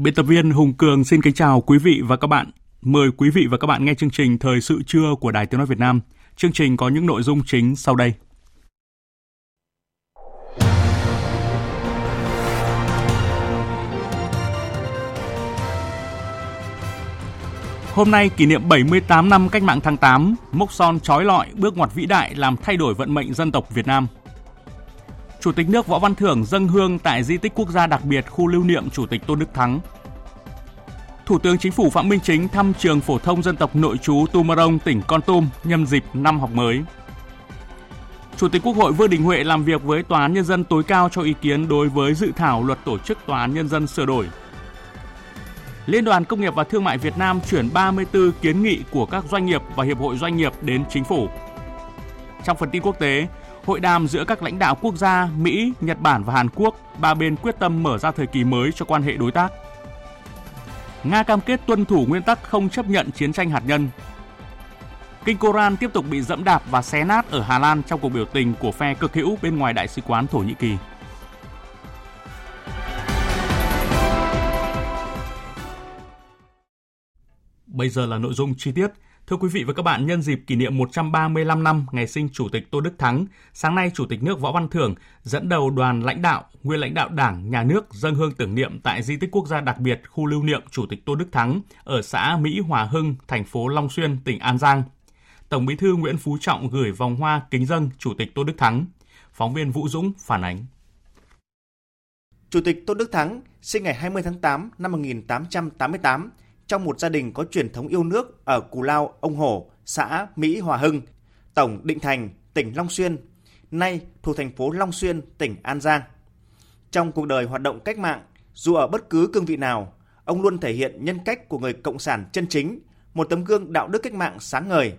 Biên tập viên Hùng Cường xin kính chào quý vị và các bạn. Mời quý vị và các bạn nghe chương trình Thời sự trưa của Đài Tiếng Nói Việt Nam. Chương trình có những nội dung chính sau đây. Hôm nay kỷ niệm 78 năm cách mạng tháng 8, mốc son trói lọi bước ngoặt vĩ đại làm thay đổi vận mệnh dân tộc Việt Nam – Chủ tịch nước Võ Văn Thưởng dâng hương tại di tích quốc gia đặc biệt khu lưu niệm Chủ tịch Tôn Đức Thắng. Thủ tướng Chính phủ Phạm Minh Chính thăm trường phổ thông dân tộc nội trú Tumarong, tỉnh Con Tum nhân dịp năm học mới. Chủ tịch Quốc hội Vương Đình Huệ làm việc với Tòa án Nhân dân tối cao cho ý kiến đối với dự thảo luật tổ chức Tòa án Nhân dân sửa đổi. Liên đoàn Công nghiệp và Thương mại Việt Nam chuyển 34 kiến nghị của các doanh nghiệp và hiệp hội doanh nghiệp đến chính phủ. Trong phần tin quốc tế, hội đàm giữa các lãnh đạo quốc gia Mỹ, Nhật Bản và Hàn Quốc, ba bên quyết tâm mở ra thời kỳ mới cho quan hệ đối tác. Nga cam kết tuân thủ nguyên tắc không chấp nhận chiến tranh hạt nhân. Kinh Koran tiếp tục bị dẫm đạp và xé nát ở Hà Lan trong cuộc biểu tình của phe cực hữu bên ngoài đại sứ quán Thổ Nhĩ Kỳ. Bây giờ là nội dung chi tiết. Thưa quý vị và các bạn, nhân dịp kỷ niệm 135 năm ngày sinh Chủ tịch Tô Đức Thắng, sáng nay Chủ tịch nước Võ Văn Thưởng dẫn đầu đoàn lãnh đạo, nguyên lãnh đạo Đảng, Nhà nước dâng hương tưởng niệm tại di tích quốc gia đặc biệt khu lưu niệm Chủ tịch Tô Đức Thắng ở xã Mỹ Hòa Hưng, thành phố Long Xuyên, tỉnh An Giang. Tổng Bí thư Nguyễn Phú Trọng gửi vòng hoa kính dâng Chủ tịch Tô Đức Thắng. Phóng viên Vũ Dũng phản ánh. Chủ tịch Tô Đức Thắng sinh ngày 20 tháng 8 năm 1888 trong một gia đình có truyền thống yêu nước ở Cù Lao, Ông Hổ, xã Mỹ Hòa Hưng, tổng Định Thành, tỉnh Long Xuyên, nay thuộc thành phố Long Xuyên, tỉnh An Giang. Trong cuộc đời hoạt động cách mạng, dù ở bất cứ cương vị nào, ông luôn thể hiện nhân cách của người cộng sản chân chính, một tấm gương đạo đức cách mạng sáng ngời.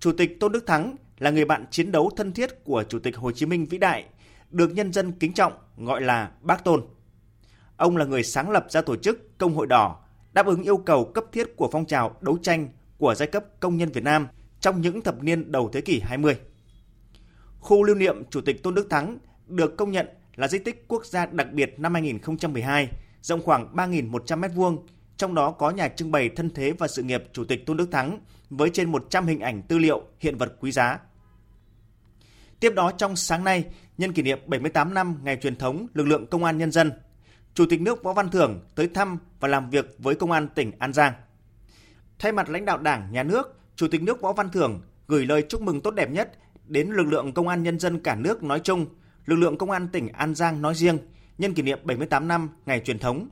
Chủ tịch Tôn Đức Thắng là người bạn chiến đấu thân thiết của Chủ tịch Hồ Chí Minh vĩ đại, được nhân dân kính trọng gọi là Bác Tôn. Ông là người sáng lập ra tổ chức Công hội Đỏ, đáp ứng yêu cầu cấp thiết của phong trào đấu tranh của giai cấp công nhân Việt Nam trong những thập niên đầu thế kỷ 20. Khu lưu niệm Chủ tịch Tôn Đức Thắng được công nhận là di tích quốc gia đặc biệt năm 2012, rộng khoảng 3.100 m2, trong đó có nhà trưng bày thân thế và sự nghiệp Chủ tịch Tôn Đức Thắng với trên 100 hình ảnh tư liệu, hiện vật quý giá. Tiếp đó trong sáng nay, nhân kỷ niệm 78 năm ngày truyền thống lực lượng công an nhân dân – Chủ tịch nước Võ Văn Thưởng tới thăm và làm việc với Công an tỉnh An Giang. Thay mặt lãnh đạo Đảng, Nhà nước, Chủ tịch nước Võ Văn Thưởng gửi lời chúc mừng tốt đẹp nhất đến lực lượng công an nhân dân cả nước nói chung, lực lượng công an tỉnh An Giang nói riêng, nhân kỷ niệm 78 năm ngày truyền thống.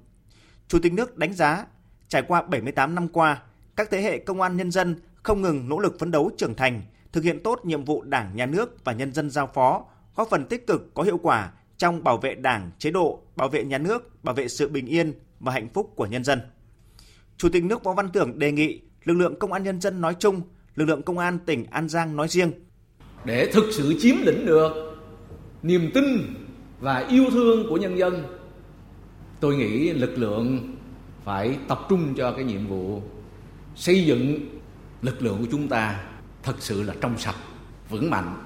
Chủ tịch nước đánh giá, trải qua 78 năm qua, các thế hệ công an nhân dân không ngừng nỗ lực phấn đấu trưởng thành, thực hiện tốt nhiệm vụ Đảng, Nhà nước và nhân dân giao phó, góp phần tích cực có hiệu quả trong bảo vệ Đảng, chế độ, bảo vệ nhà nước, bảo vệ sự bình yên và hạnh phúc của nhân dân. Chủ tịch nước Võ Văn Thưởng đề nghị lực lượng công an nhân dân nói chung, lực lượng công an tỉnh An Giang nói riêng để thực sự chiếm lĩnh được niềm tin và yêu thương của nhân dân. Tôi nghĩ lực lượng phải tập trung cho cái nhiệm vụ xây dựng lực lượng của chúng ta thật sự là trong sạch, vững mạnh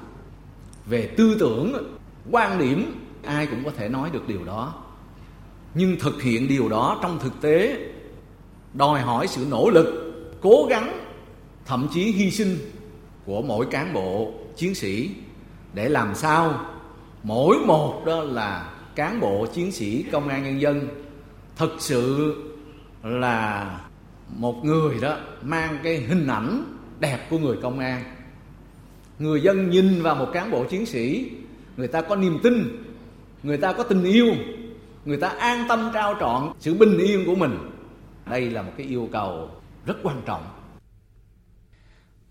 về tư tưởng, quan điểm ai cũng có thể nói được điều đó. Nhưng thực hiện điều đó trong thực tế, đòi hỏi sự nỗ lực, cố gắng, thậm chí hy sinh của mỗi cán bộ chiến sĩ để làm sao mỗi một đó là cán bộ chiến sĩ công an nhân dân thực sự là một người đó mang cái hình ảnh đẹp của người công an. Người dân nhìn vào một cán bộ chiến sĩ, người ta có niềm tin người ta có tình yêu người ta an tâm trao trọn sự bình yên của mình đây là một cái yêu cầu rất quan trọng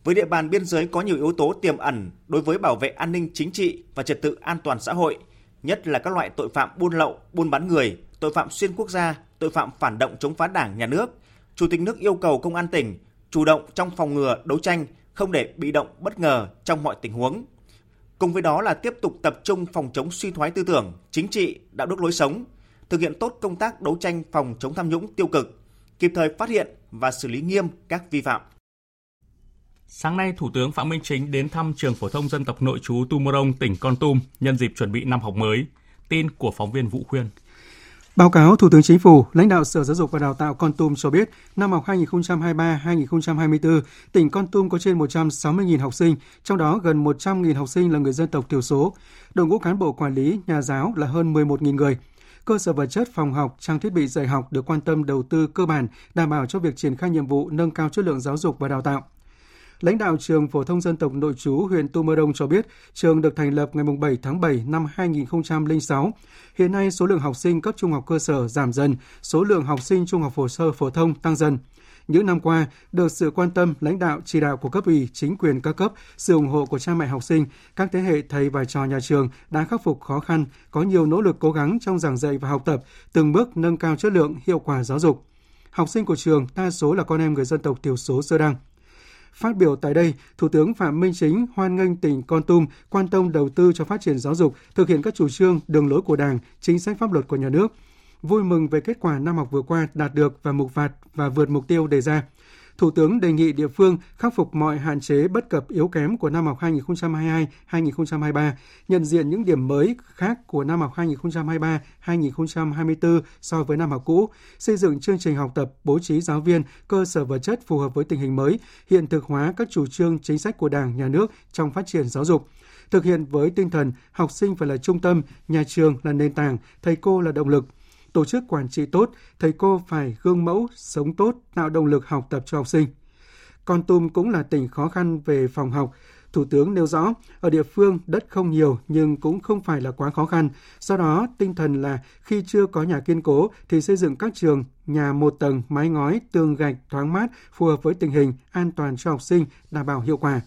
với địa bàn biên giới có nhiều yếu tố tiềm ẩn đối với bảo vệ an ninh chính trị và trật tự an toàn xã hội, nhất là các loại tội phạm buôn lậu, buôn bán người, tội phạm xuyên quốc gia, tội phạm phản động chống phá đảng, nhà nước. Chủ tịch nước yêu cầu công an tỉnh chủ động trong phòng ngừa, đấu tranh, không để bị động, bất ngờ trong mọi tình huống. Cùng với đó là tiếp tục tập trung phòng chống suy thoái tư tưởng, chính trị, đạo đức lối sống, thực hiện tốt công tác đấu tranh phòng chống tham nhũng tiêu cực, kịp thời phát hiện và xử lý nghiêm các vi phạm. Sáng nay, Thủ tướng Phạm Minh Chính đến thăm trường phổ thông dân tộc nội trú Tumorong, tỉnh Con Tum nhân dịp chuẩn bị năm học mới. Tin của phóng viên Vũ Khuyên. Báo cáo Thủ tướng Chính phủ, lãnh đạo Sở Giáo dục và Đào tạo Con Tum cho biết, năm học 2023-2024, tỉnh Con Tum có trên 160.000 học sinh, trong đó gần 100.000 học sinh là người dân tộc thiểu số. Đội ngũ cán bộ quản lý, nhà giáo là hơn 11.000 người. Cơ sở vật chất, phòng học, trang thiết bị dạy học được quan tâm đầu tư cơ bản, đảm bảo cho việc triển khai nhiệm vụ nâng cao chất lượng giáo dục và đào tạo. Lãnh đạo trường phổ thông dân tộc nội trú huyện Tu Mơ Đông cho biết, trường được thành lập ngày 7 tháng 7 năm 2006. Hiện nay số lượng học sinh cấp trung học cơ sở giảm dần, số lượng học sinh trung học phổ sơ phổ thông tăng dần. Những năm qua, được sự quan tâm, lãnh đạo, chỉ đạo của cấp ủy, chính quyền các cấp, sự ủng hộ của cha mẹ học sinh, các thế hệ thầy và trò nhà trường đã khắc phục khó khăn, có nhiều nỗ lực cố gắng trong giảng dạy và học tập, từng bước nâng cao chất lượng, hiệu quả giáo dục. Học sinh của trường đa số là con em người dân tộc thiểu số Sơ Đăng. Phát biểu tại đây, Thủ tướng Phạm Minh Chính hoan nghênh tỉnh Con Tum quan tâm đầu tư cho phát triển giáo dục, thực hiện các chủ trương, đường lối của Đảng, chính sách pháp luật của nhà nước. Vui mừng về kết quả năm học vừa qua đạt được và mục phạt và vượt mục tiêu đề ra. Thủ tướng đề nghị địa phương khắc phục mọi hạn chế bất cập yếu kém của năm học 2022-2023, nhận diện những điểm mới khác của năm học 2023-2024 so với năm học cũ, xây dựng chương trình học tập, bố trí giáo viên, cơ sở vật chất phù hợp với tình hình mới, hiện thực hóa các chủ trương chính sách của Đảng, Nhà nước trong phát triển giáo dục thực hiện với tinh thần học sinh phải là trung tâm, nhà trường là nền tảng, thầy cô là động lực, tổ chức quản trị tốt, thầy cô phải gương mẫu, sống tốt, tạo động lực học tập cho học sinh. Con Tum cũng là tỉnh khó khăn về phòng học. Thủ tướng nêu rõ, ở địa phương đất không nhiều nhưng cũng không phải là quá khó khăn. Do đó, tinh thần là khi chưa có nhà kiên cố thì xây dựng các trường, nhà một tầng, mái ngói, tường gạch, thoáng mát, phù hợp với tình hình, an toàn cho học sinh, đảm bảo hiệu quả.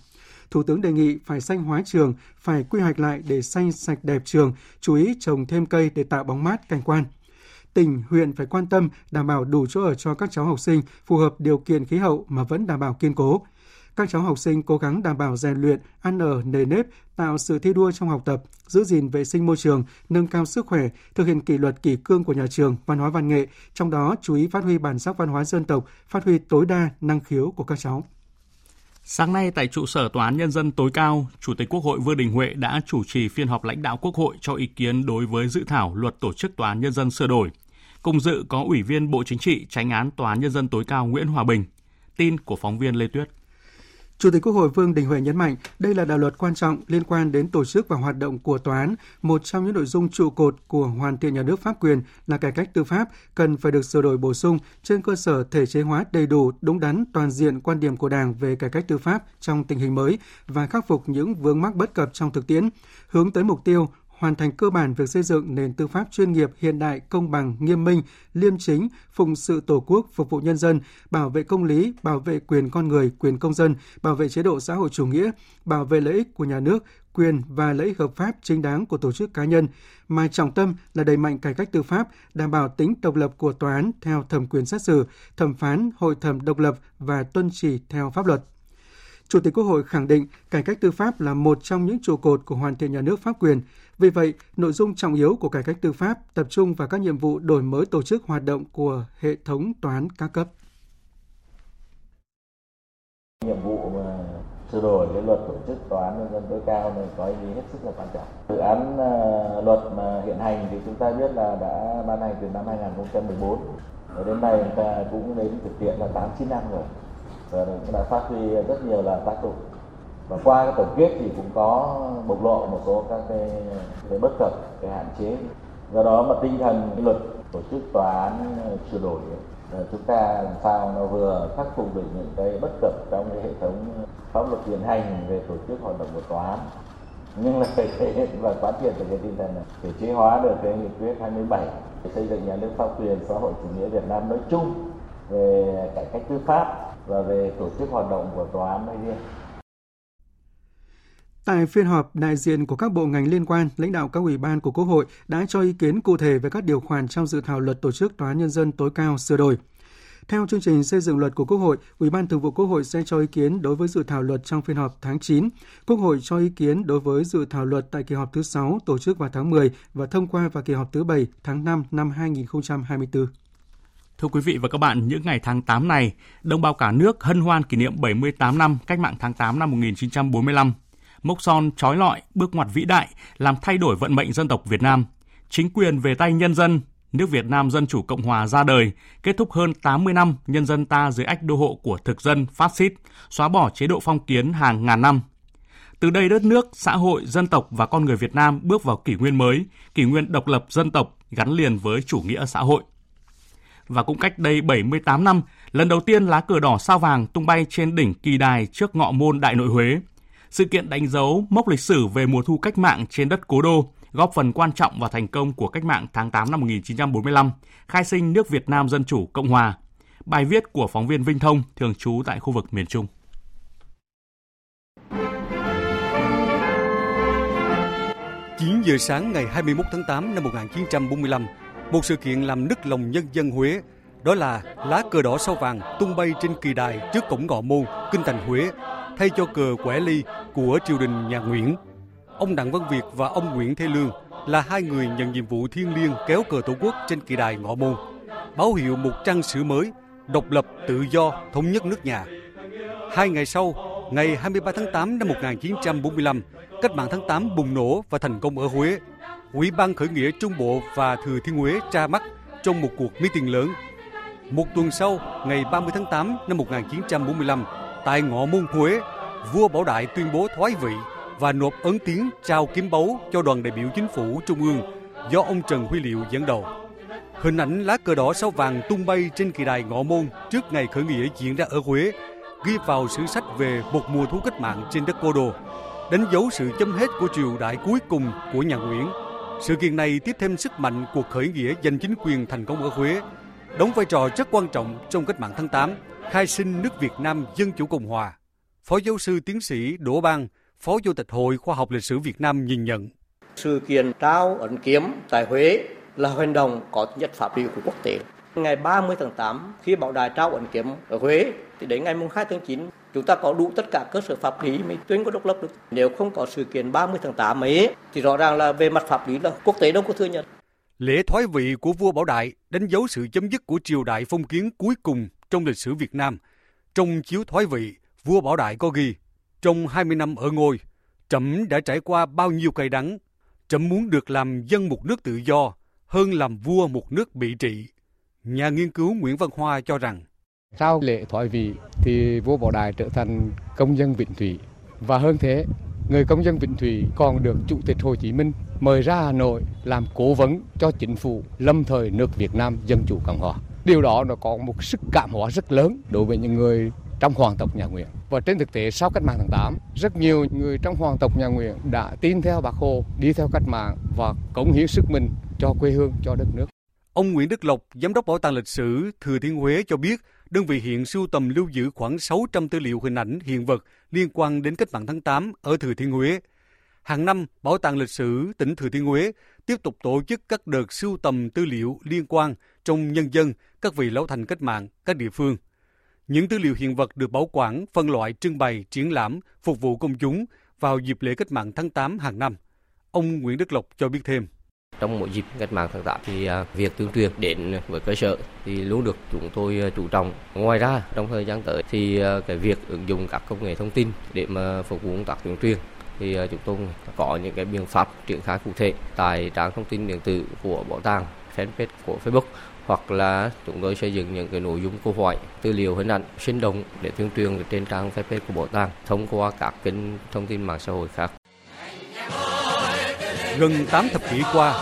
Thủ tướng đề nghị phải xanh hóa trường, phải quy hoạch lại để xanh sạch đẹp trường, chú ý trồng thêm cây để tạo bóng mát cảnh quan tỉnh, huyện phải quan tâm đảm bảo đủ chỗ ở cho các cháu học sinh phù hợp điều kiện khí hậu mà vẫn đảm bảo kiên cố. Các cháu học sinh cố gắng đảm bảo rèn luyện, ăn ở nề nếp, tạo sự thi đua trong học tập, giữ gìn vệ sinh môi trường, nâng cao sức khỏe, thực hiện kỷ luật kỷ cương của nhà trường, văn hóa văn nghệ, trong đó chú ý phát huy bản sắc văn hóa dân tộc, phát huy tối đa năng khiếu của các cháu. Sáng nay tại trụ sở Tòa án Nhân dân tối cao, Chủ tịch Quốc hội Vương Đình Huệ đã chủ trì phiên họp lãnh đạo Quốc hội cho ý kiến đối với dự thảo luật tổ chức Tòa án Nhân dân sửa đổi. Cùng dự có Ủy viên Bộ Chính trị, Tránh án Tòa án Nhân dân tối cao Nguyễn Hòa Bình. Tin của phóng viên Lê Tuyết. Chủ tịch Quốc hội Vương Đình Huệ nhấn mạnh đây là đạo luật quan trọng liên quan đến tổ chức và hoạt động của tòa án. Một trong những nội dung trụ cột của hoàn thiện nhà nước pháp quyền là cải cách tư pháp cần phải được sửa đổi bổ sung trên cơ sở thể chế hóa đầy đủ, đúng đắn, toàn diện quan điểm của Đảng về cải cách tư pháp trong tình hình mới và khắc phục những vướng mắc bất cập trong thực tiễn, hướng tới mục tiêu hoàn thành cơ bản việc xây dựng nền tư pháp chuyên nghiệp hiện đại, công bằng, nghiêm minh, liêm chính, phụng sự Tổ quốc, phục vụ nhân dân, bảo vệ công lý, bảo vệ quyền con người, quyền công dân, bảo vệ chế độ xã hội chủ nghĩa, bảo vệ lợi ích của nhà nước, quyền và lợi ích hợp pháp chính đáng của tổ chức cá nhân, mà trọng tâm là đẩy mạnh cải cách tư pháp, đảm bảo tính độc lập của tòa án theo thẩm quyền xét xử, thẩm phán, hội thẩm độc lập và tuân chỉ theo pháp luật. Chủ tịch Quốc hội khẳng định cải cách tư pháp là một trong những trụ cột của hoàn thiện nhà nước pháp quyền. Vì vậy, nội dung trọng yếu của cải cách tư pháp tập trung vào các nhiệm vụ đổi mới tổ chức hoạt động của hệ thống tòa án các cấp. Nhiệm vụ mà sửa đổi cái luật tổ chức tòa án nhân dân tối cao này có ý nghĩa hết sức là quan trọng. Dự án uh, luật mà hiện hành thì chúng ta biết là đã ban hành từ năm 2014 và đến nay chúng ta cũng đến thực hiện là 8 9 năm rồi và cũng đã phát huy rất nhiều là tác dụng và qua cái tổng kết thì cũng có bộc lộ một số các cái, cái bất cập cái hạn chế. Do đó mà tinh thần luật tổ chức tòa án ờ, sửa đổi ờ, chúng ta làm sao nó vừa khắc phục được những cái bất cập trong cái hệ thống pháp luật hiện hành về tổ chức hoạt động của tòa án. Nhưng là phải thể hiện và quán triệt được cái tinh thần này. Thể chế hóa được cái nghị quyết 27 để xây dựng nhà nước pháp quyền xã hội chủ nghĩa Việt Nam nói chung về cải cách tư pháp và về tổ chức hoạt động của tòa án nói riêng. Tại phiên họp, đại diện của các bộ ngành liên quan, lãnh đạo các ủy ban của Quốc hội đã cho ý kiến cụ thể về các điều khoản trong dự thảo luật tổ chức Tòa án Nhân dân tối cao sửa đổi. Theo chương trình xây dựng luật của Quốc hội, Ủy ban Thường vụ Quốc hội sẽ cho ý kiến đối với dự thảo luật trong phiên họp tháng 9. Quốc hội cho ý kiến đối với dự thảo luật tại kỳ họp thứ 6 tổ chức vào tháng 10 và thông qua vào kỳ họp thứ 7 tháng 5 năm 2024. Thưa quý vị và các bạn, những ngày tháng 8 này, đồng bào cả nước hân hoan kỷ niệm 78 năm cách mạng tháng 8 năm 1945. Mốc son trói lọi, bước ngoặt vĩ đại, làm thay đổi vận mệnh dân tộc Việt Nam. Chính quyền về tay nhân dân, nước Việt Nam Dân Chủ Cộng Hòa ra đời, kết thúc hơn 80 năm nhân dân ta dưới ách đô hộ của thực dân phát xít, xóa bỏ chế độ phong kiến hàng ngàn năm. Từ đây đất nước, xã hội, dân tộc và con người Việt Nam bước vào kỷ nguyên mới, kỷ nguyên độc lập dân tộc gắn liền với chủ nghĩa xã hội. Và cũng cách đây 78 năm, lần đầu tiên lá cờ đỏ sao vàng tung bay trên đỉnh kỳ đài trước ngọ môn Đại Nội Huế. Sự kiện đánh dấu mốc lịch sử về mùa thu cách mạng trên đất cố đô, góp phần quan trọng vào thành công của cách mạng tháng 8 năm 1945, khai sinh nước Việt Nam Dân Chủ Cộng Hòa. Bài viết của phóng viên Vinh Thông, thường trú tại khu vực miền Trung. Chín giờ sáng ngày 21 tháng 8 năm 1945, một sự kiện làm nức lòng nhân dân Huế, đó là lá cờ đỏ sao vàng tung bay trên kỳ đài trước cổng ngọ môn, kinh thành Huế, thay cho cờ quẻ ly của triều đình nhà Nguyễn ông Đặng Văn Việt và ông Nguyễn Thế Lương là hai người nhận nhiệm vụ thiêng liêng kéo cờ Tổ quốc trên kỳ đài ngọ môn, báo hiệu một trang sử mới, độc lập, tự do, thống nhất nước nhà. Hai ngày sau, ngày 23 tháng 8 năm 1945, cách mạng tháng 8 bùng nổ và thành công ở Huế. Ủy ban khởi nghĩa Trung Bộ và Thừa Thiên Huế tra mắt trong một cuộc meeting lớn. Một tuần sau, ngày 30 tháng 8 năm 1945, tại ngọ môn Huế, vua Bảo Đại tuyên bố thoái vị và nộp ấn tiến trao kiếm báu cho đoàn đại biểu chính phủ trung ương do ông Trần Huy Liệu dẫn đầu. Hình ảnh lá cờ đỏ sao vàng tung bay trên kỳ đài ngọ môn trước ngày khởi nghĩa diễn ra ở Huế, ghi vào sử sách về một mùa thu cách mạng trên đất Cô Đô, đánh dấu sự chấm hết của triều đại cuối cùng của nhà Nguyễn. Sự kiện này tiếp thêm sức mạnh cuộc khởi nghĩa giành chính quyền thành công ở Huế, đóng vai trò rất quan trọng trong cách mạng tháng 8, khai sinh nước Việt Nam Dân Chủ Cộng Hòa. Phó giáo sư tiến sĩ Đỗ Bang, Phó Chủ tịch Hội Khoa học Lịch sử Việt Nam nhìn nhận. Sự kiện trao ấn kiếm tại Huế là hành động có tính chất pháp lý của quốc tế. Ngày 30 tháng 8, khi Bảo Đại trao ấn kiếm ở Huế, thì đến ngày 2 tháng 9, chúng ta có đủ tất cả cơ sở pháp lý mới tuyên có độc lập được. Nếu không có sự kiện 30 tháng 8 ấy, thì rõ ràng là về mặt pháp lý là quốc tế đâu có thừa nhận. Lễ thoái vị của vua Bảo Đại đánh dấu sự chấm dứt của triều đại phong kiến cuối cùng trong lịch sử Việt Nam. Trong chiếu thoái vị, vua Bảo Đại có ghi trong 20 năm ở ngôi, Trẫm đã trải qua bao nhiêu cay đắng. Trẫm muốn được làm dân một nước tự do hơn làm vua một nước bị trị. Nhà nghiên cứu Nguyễn Văn Hoa cho rằng sau lễ thoại vị thì vua Bảo Đại trở thành công dân Vĩnh Thủy và hơn thế người công dân Vĩnh Thủy còn được Chủ tịch Hồ Chí Minh mời ra Hà Nội làm cố vấn cho chính phủ lâm thời nước Việt Nam Dân Chủ Cộng Hòa. Điều đó nó có một sức cảm hóa rất lớn đối với những người trong hoàng tộc nhà Nguyễn. Và trên thực tế sau cách mạng tháng 8, rất nhiều người trong hoàng tộc nhà Nguyễn đã tin theo Bác Hồ, đi theo cách mạng và cống hiến sức mình cho quê hương, cho đất nước. Ông Nguyễn Đức Lộc, Giám đốc Bảo tàng Lịch sử Thừa Thiên Huế cho biết, đơn vị hiện sưu tầm lưu giữ khoảng 600 tư liệu hình ảnh hiện vật liên quan đến cách mạng tháng 8 ở Thừa Thiên Huế. Hàng năm, Bảo tàng Lịch sử tỉnh Thừa Thiên Huế tiếp tục tổ chức các đợt sưu tầm tư liệu liên quan trong nhân dân, các vị lão thành cách mạng, các địa phương. Những tư liệu hiện vật được bảo quản, phân loại, trưng bày, triển lãm, phục vụ công chúng vào dịp lễ cách mạng tháng 8 hàng năm. Ông Nguyễn Đức Lộc cho biết thêm. Trong mỗi dịp cách mạng tháng 8 thì à, việc tuyên truyền đến với cơ sở thì luôn được chúng tôi à, chú trọng. Ngoài ra trong thời gian tới thì à, cái việc ứng dụng các công nghệ thông tin để mà phục vụ công tác tuyên truyền thì chúng tôi có những cái biện pháp triển khai cụ thể tại trang thông tin điện tử của bảo tàng fanpage của Facebook hoặc là chúng tôi xây dựng những cái nội dung câu hỏi tư liệu hình ảnh sinh động để tuyên truyền trên trang fanpage của bảo tàng thông qua các kênh thông tin mạng xã hội khác. Gần 8 thập kỷ qua,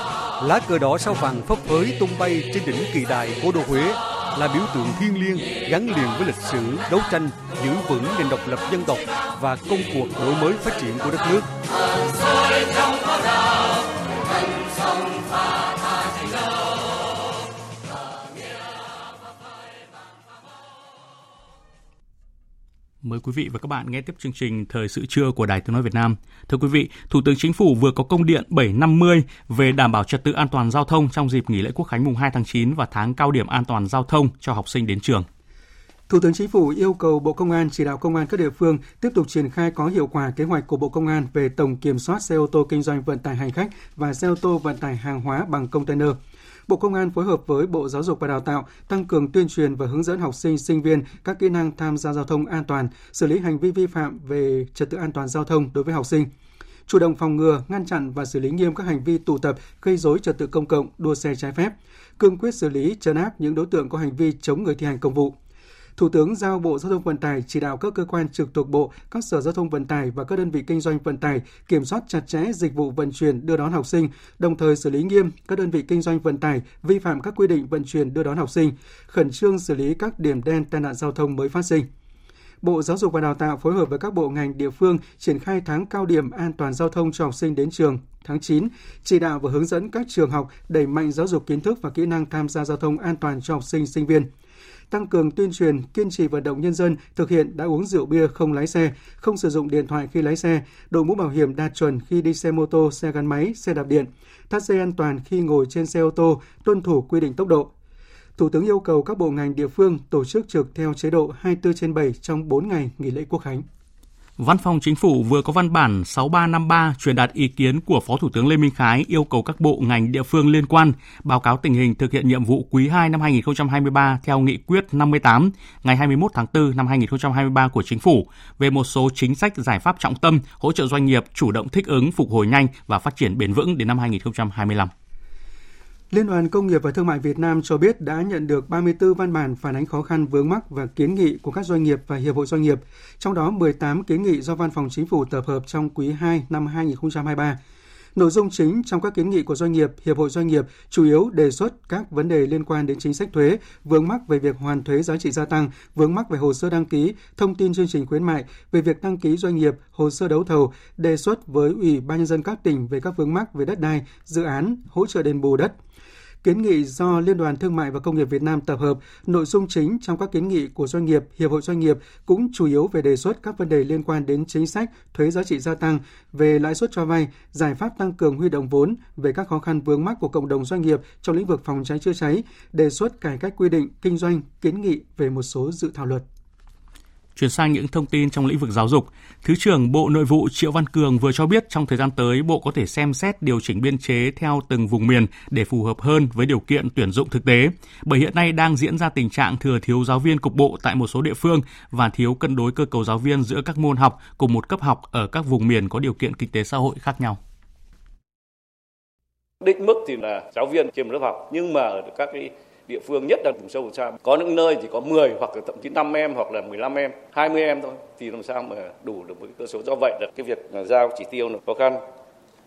lá cờ đỏ sao vàng phấp phới tung bay trên đỉnh kỳ đài cố đô Huế là biểu tượng thiêng liêng gắn liền với lịch sử đấu tranh giữ vững nền độc lập dân tộc và công cuộc đổi mới phát triển của đất nước. Mời quý vị và các bạn nghe tiếp chương trình Thời sự trưa của Đài Tiếng Nói Việt Nam. Thưa quý vị, Thủ tướng Chính phủ vừa có công điện 750 về đảm bảo trật tự an toàn giao thông trong dịp nghỉ lễ Quốc khánh mùng 2 tháng 9 và tháng cao điểm an toàn giao thông cho học sinh đến trường. Thủ tướng Chính phủ yêu cầu Bộ Công an chỉ đạo công an các địa phương tiếp tục triển khai có hiệu quả kế hoạch của Bộ Công an về tổng kiểm soát xe ô tô kinh doanh vận tải hành khách và xe ô tô vận tải hàng hóa bằng container. Bộ Công an phối hợp với Bộ Giáo dục và Đào tạo tăng cường tuyên truyền và hướng dẫn học sinh, sinh viên các kỹ năng tham gia giao thông an toàn, xử lý hành vi vi phạm về trật tự an toàn giao thông đối với học sinh chủ động phòng ngừa, ngăn chặn và xử lý nghiêm các hành vi tụ tập, gây dối trật tự công cộng, đua xe trái phép, cương quyết xử lý, trấn áp những đối tượng có hành vi chống người thi hành công vụ. Thủ tướng giao Bộ Giao thông Vận tải chỉ đạo các cơ quan trực thuộc Bộ, các sở giao thông vận tải và các đơn vị kinh doanh vận tải kiểm soát chặt chẽ dịch vụ vận chuyển đưa đón học sinh, đồng thời xử lý nghiêm các đơn vị kinh doanh vận tải vi phạm các quy định vận chuyển đưa đón học sinh, khẩn trương xử lý các điểm đen tai nạn giao thông mới phát sinh. Bộ Giáo dục và Đào tạo phối hợp với các bộ ngành địa phương triển khai tháng cao điểm an toàn giao thông cho học sinh đến trường tháng 9, chỉ đạo và hướng dẫn các trường học đẩy mạnh giáo dục kiến thức và kỹ năng tham gia giao thông an toàn cho học sinh, sinh viên tăng cường tuyên truyền, kiên trì vận động nhân dân thực hiện đã uống rượu bia không lái xe, không sử dụng điện thoại khi lái xe, đội mũ bảo hiểm đạt chuẩn khi đi xe mô tô, xe gắn máy, xe đạp điện, thắt dây an toàn khi ngồi trên xe ô tô, tuân thủ quy định tốc độ. Thủ tướng yêu cầu các bộ ngành địa phương tổ chức trực theo chế độ 24 trên 7 trong 4 ngày nghỉ lễ quốc khánh. Văn phòng Chính phủ vừa có văn bản 6353 truyền đạt ý kiến của Phó Thủ tướng Lê Minh Khái yêu cầu các bộ ngành địa phương liên quan báo cáo tình hình thực hiện nhiệm vụ quý 2 năm 2023 theo nghị quyết 58 ngày 21 tháng 4 năm 2023 của Chính phủ về một số chính sách giải pháp trọng tâm hỗ trợ doanh nghiệp chủ động thích ứng, phục hồi nhanh và phát triển bền vững đến năm 2025. Liên đoàn Công nghiệp và Thương mại Việt Nam cho biết đã nhận được 34 văn bản phản ánh khó khăn vướng mắc và kiến nghị của các doanh nghiệp và hiệp hội doanh nghiệp, trong đó 18 kiến nghị do Văn phòng Chính phủ tập hợp trong quý 2 năm 2023. Nội dung chính trong các kiến nghị của doanh nghiệp, hiệp hội doanh nghiệp chủ yếu đề xuất các vấn đề liên quan đến chính sách thuế, vướng mắc về việc hoàn thuế giá trị gia tăng, vướng mắc về hồ sơ đăng ký, thông tin chương trình khuyến mại, về việc đăng ký doanh nghiệp, hồ sơ đấu thầu, đề xuất với Ủy ban nhân dân các tỉnh về các vướng mắc về đất đai, dự án, hỗ trợ đền bù đất, kiến nghị do Liên đoàn Thương mại và Công nghiệp Việt Nam tập hợp, nội dung chính trong các kiến nghị của doanh nghiệp, hiệp hội doanh nghiệp cũng chủ yếu về đề xuất các vấn đề liên quan đến chính sách thuế giá trị gia tăng, về lãi suất cho vay, giải pháp tăng cường huy động vốn, về các khó khăn vướng mắc của cộng đồng doanh nghiệp trong lĩnh vực phòng cháy chữa cháy, đề xuất cải cách quy định kinh doanh, kiến nghị về một số dự thảo luật. Chuyển sang những thông tin trong lĩnh vực giáo dục, Thứ trưởng Bộ Nội vụ Triệu Văn Cường vừa cho biết trong thời gian tới Bộ có thể xem xét điều chỉnh biên chế theo từng vùng miền để phù hợp hơn với điều kiện tuyển dụng thực tế. Bởi hiện nay đang diễn ra tình trạng thừa thiếu giáo viên cục bộ tại một số địa phương và thiếu cân đối cơ cấu giáo viên giữa các môn học cùng một cấp học ở các vùng miền có điều kiện kinh tế xã hội khác nhau. Định mức thì là giáo viên trên một lớp học nhưng mà ở các cái địa phương nhất là vùng sâu vùng xa. Có những nơi chỉ có 10 hoặc là thậm chí 5 em hoặc là 15 em 20 em thôi. Thì làm sao mà đủ được với cơ số. Do vậy là cái việc giao chỉ tiêu là khó khăn.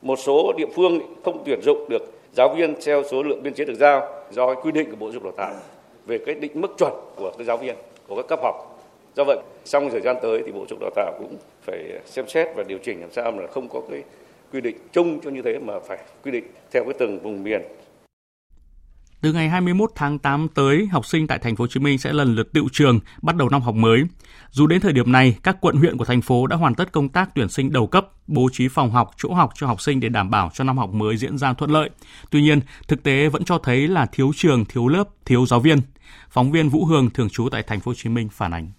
Một số địa phương không tuyển dụng được giáo viên theo số lượng biên chế được giao do quy định của bộ giáo dục đào tạo về cái định mức chuẩn của các giáo viên, của các cấp học. Do vậy, trong thời gian tới thì bộ giáo dục đào tạo cũng phải xem xét và điều chỉnh làm sao mà không có cái quy định chung cho như thế mà phải quy định theo cái từng vùng miền từ ngày 21 tháng 8 tới, học sinh tại thành phố Hồ Chí Minh sẽ lần lượt tự trường bắt đầu năm học mới. Dù đến thời điểm này, các quận huyện của thành phố đã hoàn tất công tác tuyển sinh đầu cấp, bố trí phòng học, chỗ học cho học sinh để đảm bảo cho năm học mới diễn ra thuận lợi. Tuy nhiên, thực tế vẫn cho thấy là thiếu trường, thiếu lớp, thiếu giáo viên. Phóng viên Vũ Hương thường trú tại thành phố Hồ Chí Minh phản ánh.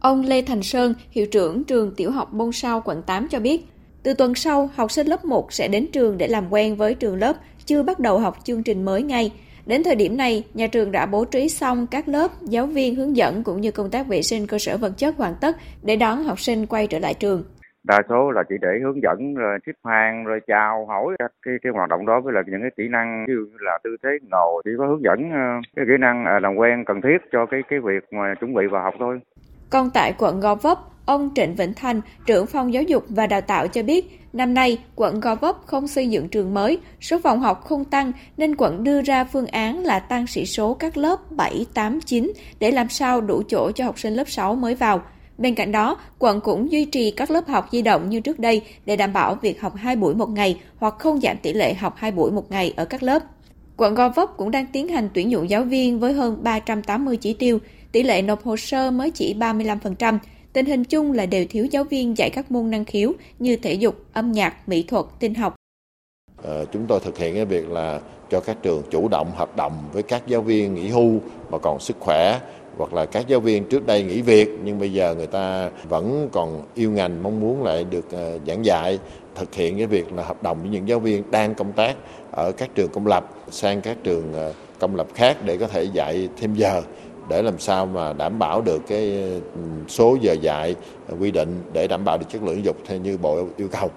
Ông Lê Thành Sơn, hiệu trưởng trường tiểu học Bông Sao, quận 8 cho biết, từ tuần sau, học sinh lớp 1 sẽ đến trường để làm quen với trường lớp, chưa bắt đầu học chương trình mới ngay. Đến thời điểm này, nhà trường đã bố trí xong các lớp, giáo viên hướng dẫn cũng như công tác vệ sinh cơ sở vật chất hoàn tất để đón học sinh quay trở lại trường. Đa số là chỉ để hướng dẫn rồi xếp hàng rồi chào hỏi các cái, cái hoạt động đó với là những cái kỹ năng ví dụ như là tư thế ngồi chỉ có hướng dẫn ờ, cái kỹ năng à, làm quen cần thiết cho cái cái việc mà chuẩn bị vào học thôi. Còn tại quận Gò Vấp, ông Trịnh Vĩnh Thành, trưởng phòng giáo dục và đào tạo cho biết, năm nay quận Gò Vấp không xây dựng trường mới, số phòng học không tăng nên quận đưa ra phương án là tăng sĩ số các lớp 7, 8, 9 để làm sao đủ chỗ cho học sinh lớp 6 mới vào. Bên cạnh đó, quận cũng duy trì các lớp học di động như trước đây để đảm bảo việc học 2 buổi một ngày hoặc không giảm tỷ lệ học 2 buổi một ngày ở các lớp. Quận Gò Vấp cũng đang tiến hành tuyển dụng giáo viên với hơn 380 chỉ tiêu, tỷ lệ nộp hồ sơ mới chỉ 35%. Tình hình chung là đều thiếu giáo viên dạy các môn năng khiếu như thể dục, âm nhạc, mỹ thuật, tin học. À, chúng tôi thực hiện cái việc là cho các trường chủ động hợp đồng với các giáo viên nghỉ hưu mà còn sức khỏe hoặc là các giáo viên trước đây nghỉ việc nhưng bây giờ người ta vẫn còn yêu ngành mong muốn lại được ờ, giảng dạy thực hiện cái việc là hợp đồng với những giáo viên đang công tác ở các trường công lập sang các trường ờ, công lập khác để có thể dạy thêm giờ để làm sao mà đảm bảo được cái ừ, số giờ dạy quy định để đảm bảo được chất lượng giáo dục theo như bộ yêu cầu.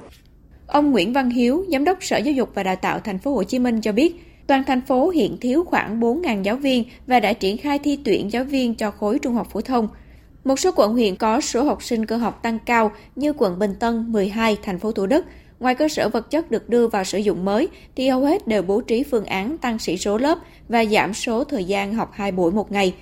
Ông Nguyễn Văn Hiếu, giám đốc Sở Giáo dục và Đào tạo thành phố Hồ Chí Minh cho biết, Toàn thành phố hiện thiếu khoảng 4.000 giáo viên và đã triển khai thi tuyển giáo viên cho khối trung học phổ thông. Một số quận huyện có số học sinh cơ học tăng cao như quận Bình Tân 12, thành phố Thủ Đức. Ngoài cơ sở vật chất được đưa vào sử dụng mới, thì hầu hết đều bố trí phương án tăng sĩ số lớp và giảm số thời gian học 2 buổi một ngày.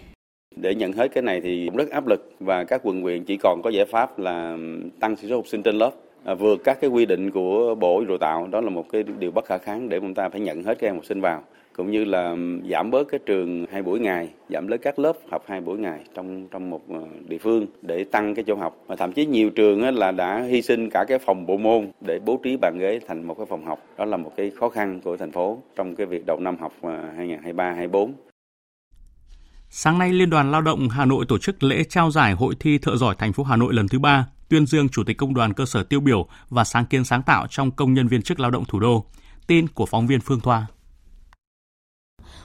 Để nhận hết cái này thì cũng rất áp lực và các quận huyện chỉ còn có giải pháp là tăng sĩ số học sinh trên lớp. À, vượt các cái quy định của bộ đào tạo. Đó là một cái điều bất khả kháng để chúng ta phải nhận hết các em học sinh vào. Cũng như là giảm bớt cái trường hai buổi ngày giảm lấy các lớp học hai buổi ngày trong trong một à, địa phương để tăng cái chỗ học. Và thậm chí nhiều trường là đã hy sinh cả cái phòng bộ môn để bố trí bàn ghế thành một cái phòng học. Đó là một cái khó khăn của thành phố trong cái việc đầu năm học à, 2023-24 Sáng nay, Liên đoàn Lao động Hà Nội tổ chức lễ trao giải Hội thi Thợ giỏi thành phố Hà Nội lần thứ ba tuyên dương Chủ tịch Công đoàn cơ sở tiêu biểu và sáng kiến sáng tạo trong công nhân viên chức lao động thủ đô. Tin của phóng viên Phương Thoa.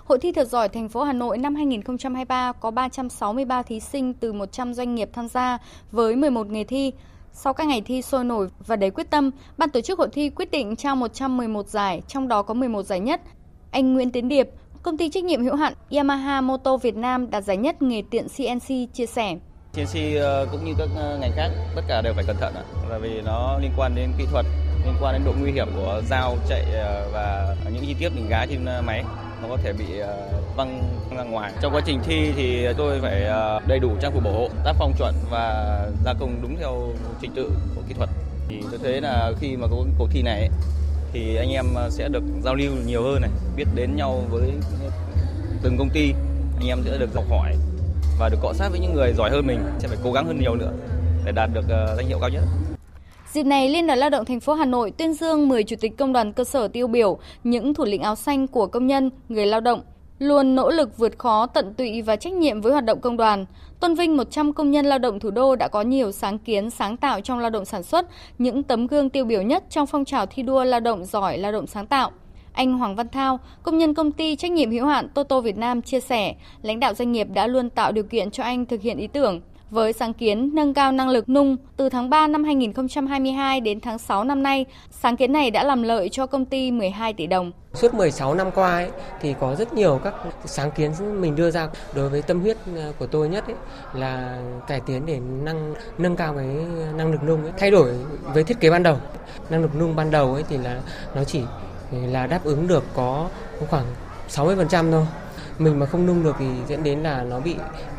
Hội thi thật giỏi thành phố Hà Nội năm 2023 có 363 thí sinh từ 100 doanh nghiệp tham gia với 11 nghề thi. Sau các ngày thi sôi nổi và đầy quyết tâm, ban tổ chức hội thi quyết định trao 111 giải, trong đó có 11 giải nhất. Anh Nguyễn Tiến Điệp, công ty trách nhiệm hữu hạn Yamaha Moto Việt Nam đạt giải nhất nghề tiện CNC chia sẻ. CNC ờ, cũng như các ờ, ngành khác tất cả đều phải cẩn thận bởi vì nó liên quan đến kỹ thuật, liên quan đến độ nguy hiểm của dao chạy ờ, và những chi tiết mình gá trên máy nó có thể bị văng ra ngoài. Trong quá trình thi thì tôi phải đầy đủ trang phục bảo hộ, tác phong chuẩn và gia công đúng theo trình tự của kỹ thuật. Thì tôi thấy là khi mà có cuộc thi này thì anh em à, sẽ được giao lưu nhiều hơn này, biết đến nhau với từng công ty, anh em sẽ được học hỏi và được cọ sát với những người giỏi hơn mình sẽ phải cố gắng hơn nhiều nữa để đạt được à, danh hiệu cao nhất. Dịp này, Liên đoàn Lao động thành phố Hà Nội tuyên dương 10 chủ tịch công đoàn cơ sở tiêu biểu, những thủ lĩnh áo xanh của công nhân, người lao động, luôn nỗ lực vượt khó, tận tụy và trách nhiệm với hoạt động công đoàn. Tôn vinh 100 công nhân lao động thủ đô đã có nhiều sáng kiến, sáng tạo trong lao động sản xuất, những tấm gương tiêu biểu nhất trong phong trào thi đua lao động giỏi, lao động sáng tạo. Anh Hoàng Văn Thao, công nhân công ty trách nhiệm hữu hạn Toto Việt Nam chia sẻ, lãnh đạo doanh nghiệp đã luôn tạo điều kiện cho anh thực hiện ý tưởng với sáng kiến nâng cao năng lực nung từ tháng 3 năm 2022 đến tháng 6 năm nay, sáng kiến này đã làm lợi cho công ty 12 tỷ đồng. Suốt 16 năm qua ấy, thì có rất nhiều các sáng kiến mình đưa ra đối với tâm huyết ờ, của tôi nhất ấy, là cải tiến để nâng nâng cao cái năng lực nung ấy. thay đổi với thiết kế ban đầu. Năng lực nung ban đầu ấy thì là nó chỉ là đáp ứng được có khoảng 60% thôi mình mà không nung được thì dẫn đến là nó bị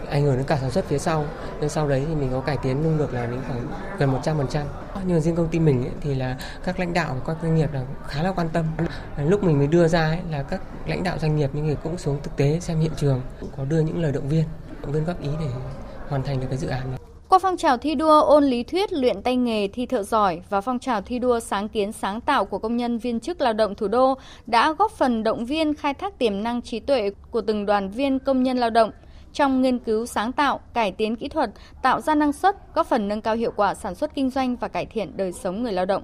ảnh hưởng đến cả sản xuất phía sau. Nên sau đấy thì mình có cải tiến nung được là đến khoảng gần 100 phần trăm. Nhưng riêng công ty mình ấy, thì là các lãnh đạo các doanh nghiệp là khá là quan tâm. Lúc mình mới đưa ra ấy, là các lãnh đạo doanh nghiệp những người cũng xuống thực tế xem hiện trường cũng có đưa những lời động viên động viên góp ý để hoàn thành được cái dự án này qua phong trào thi đua ôn lý thuyết luyện tay nghề thi thợ giỏi và phong trào thi đua sáng kiến sáng tạo của công nhân viên chức lao động thủ đô đã góp phần động viên khai thác tiềm năng trí tuệ của từng đoàn viên công nhân lao động trong nghiên cứu sáng tạo, cải tiến kỹ thuật, tạo ra năng suất, góp phần nâng cao hiệu quả sản xuất kinh doanh và cải thiện đời sống người lao động.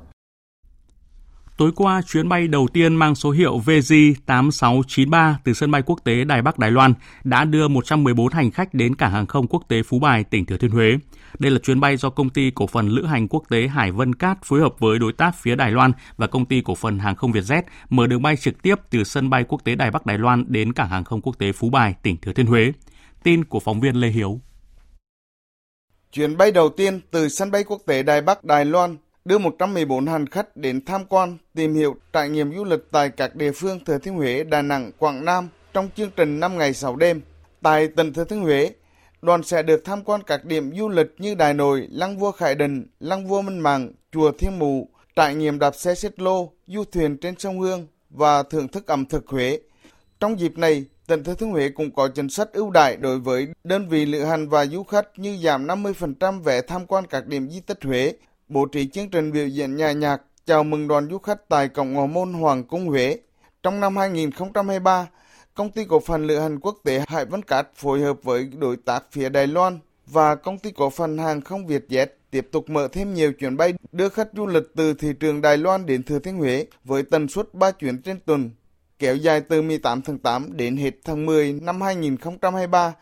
Tối qua, chuyến bay đầu tiên mang số hiệu VJ8693 từ sân bay quốc tế Đài Bắc Đài Loan đã đưa 114 hành khách đến cảng hàng không quốc tế Phú Bài, tỉnh Thừa Thiên Huế. Đây là chuyến bay do công ty cổ phần lữ hành quốc tế Hải Vân Cát phối hợp với đối tác phía Đài Loan và công ty cổ phần hàng không Vietjet mở đường bay trực tiếp từ sân bay quốc tế Đài Bắc Đài Loan đến cảng hàng không quốc tế Phú Bài, tỉnh Thừa Thiên Huế. Tin của phóng viên Lê Hiếu. Chuyến bay đầu tiên từ sân bay quốc tế Đài Bắc, Đài Loan đưa 114 hành khách đến tham quan, tìm hiểu, trải nghiệm du lịch tại các địa phương Thừa Thiên Huế, Đà Nẵng, Quảng Nam trong chương trình 5 ngày 6 đêm. Tại tỉnh Thừa Thiên Huế, đoàn sẽ được tham quan các điểm du lịch như Đài Nội, Lăng Vua Khải đình, Lăng Vua Minh Mạng, Chùa Thiên Mụ, trải nghiệm đạp xe xích lô, du thuyền trên sông Hương và thưởng thức ẩm thực Huế. Trong dịp này, tỉnh Thừa Thiên Huế cũng có chính sách ưu đại đối với đơn vị lữ hành và du khách như giảm 50% vé tham quan các điểm di tích Huế, bố trí chương trình biểu diễn nhà nhạc chào mừng đoàn du khách tại Cộng Hòa môn Hoàng cung Huế. Trong năm 2023, công ty cổ phần lữ hành quốc tế Hải Vân Cát phối hợp với đối tác phía Đài Loan và công ty cổ phần hàng không Vietjet tiếp tục mở thêm nhiều chuyến bay đưa khách du lịch từ thị trường Đài Loan đến Thừa Thiên Huế với tần suất 3 chuyến trên tuần, kéo dài từ 18 tháng 8 đến hết tháng 10 năm 2023.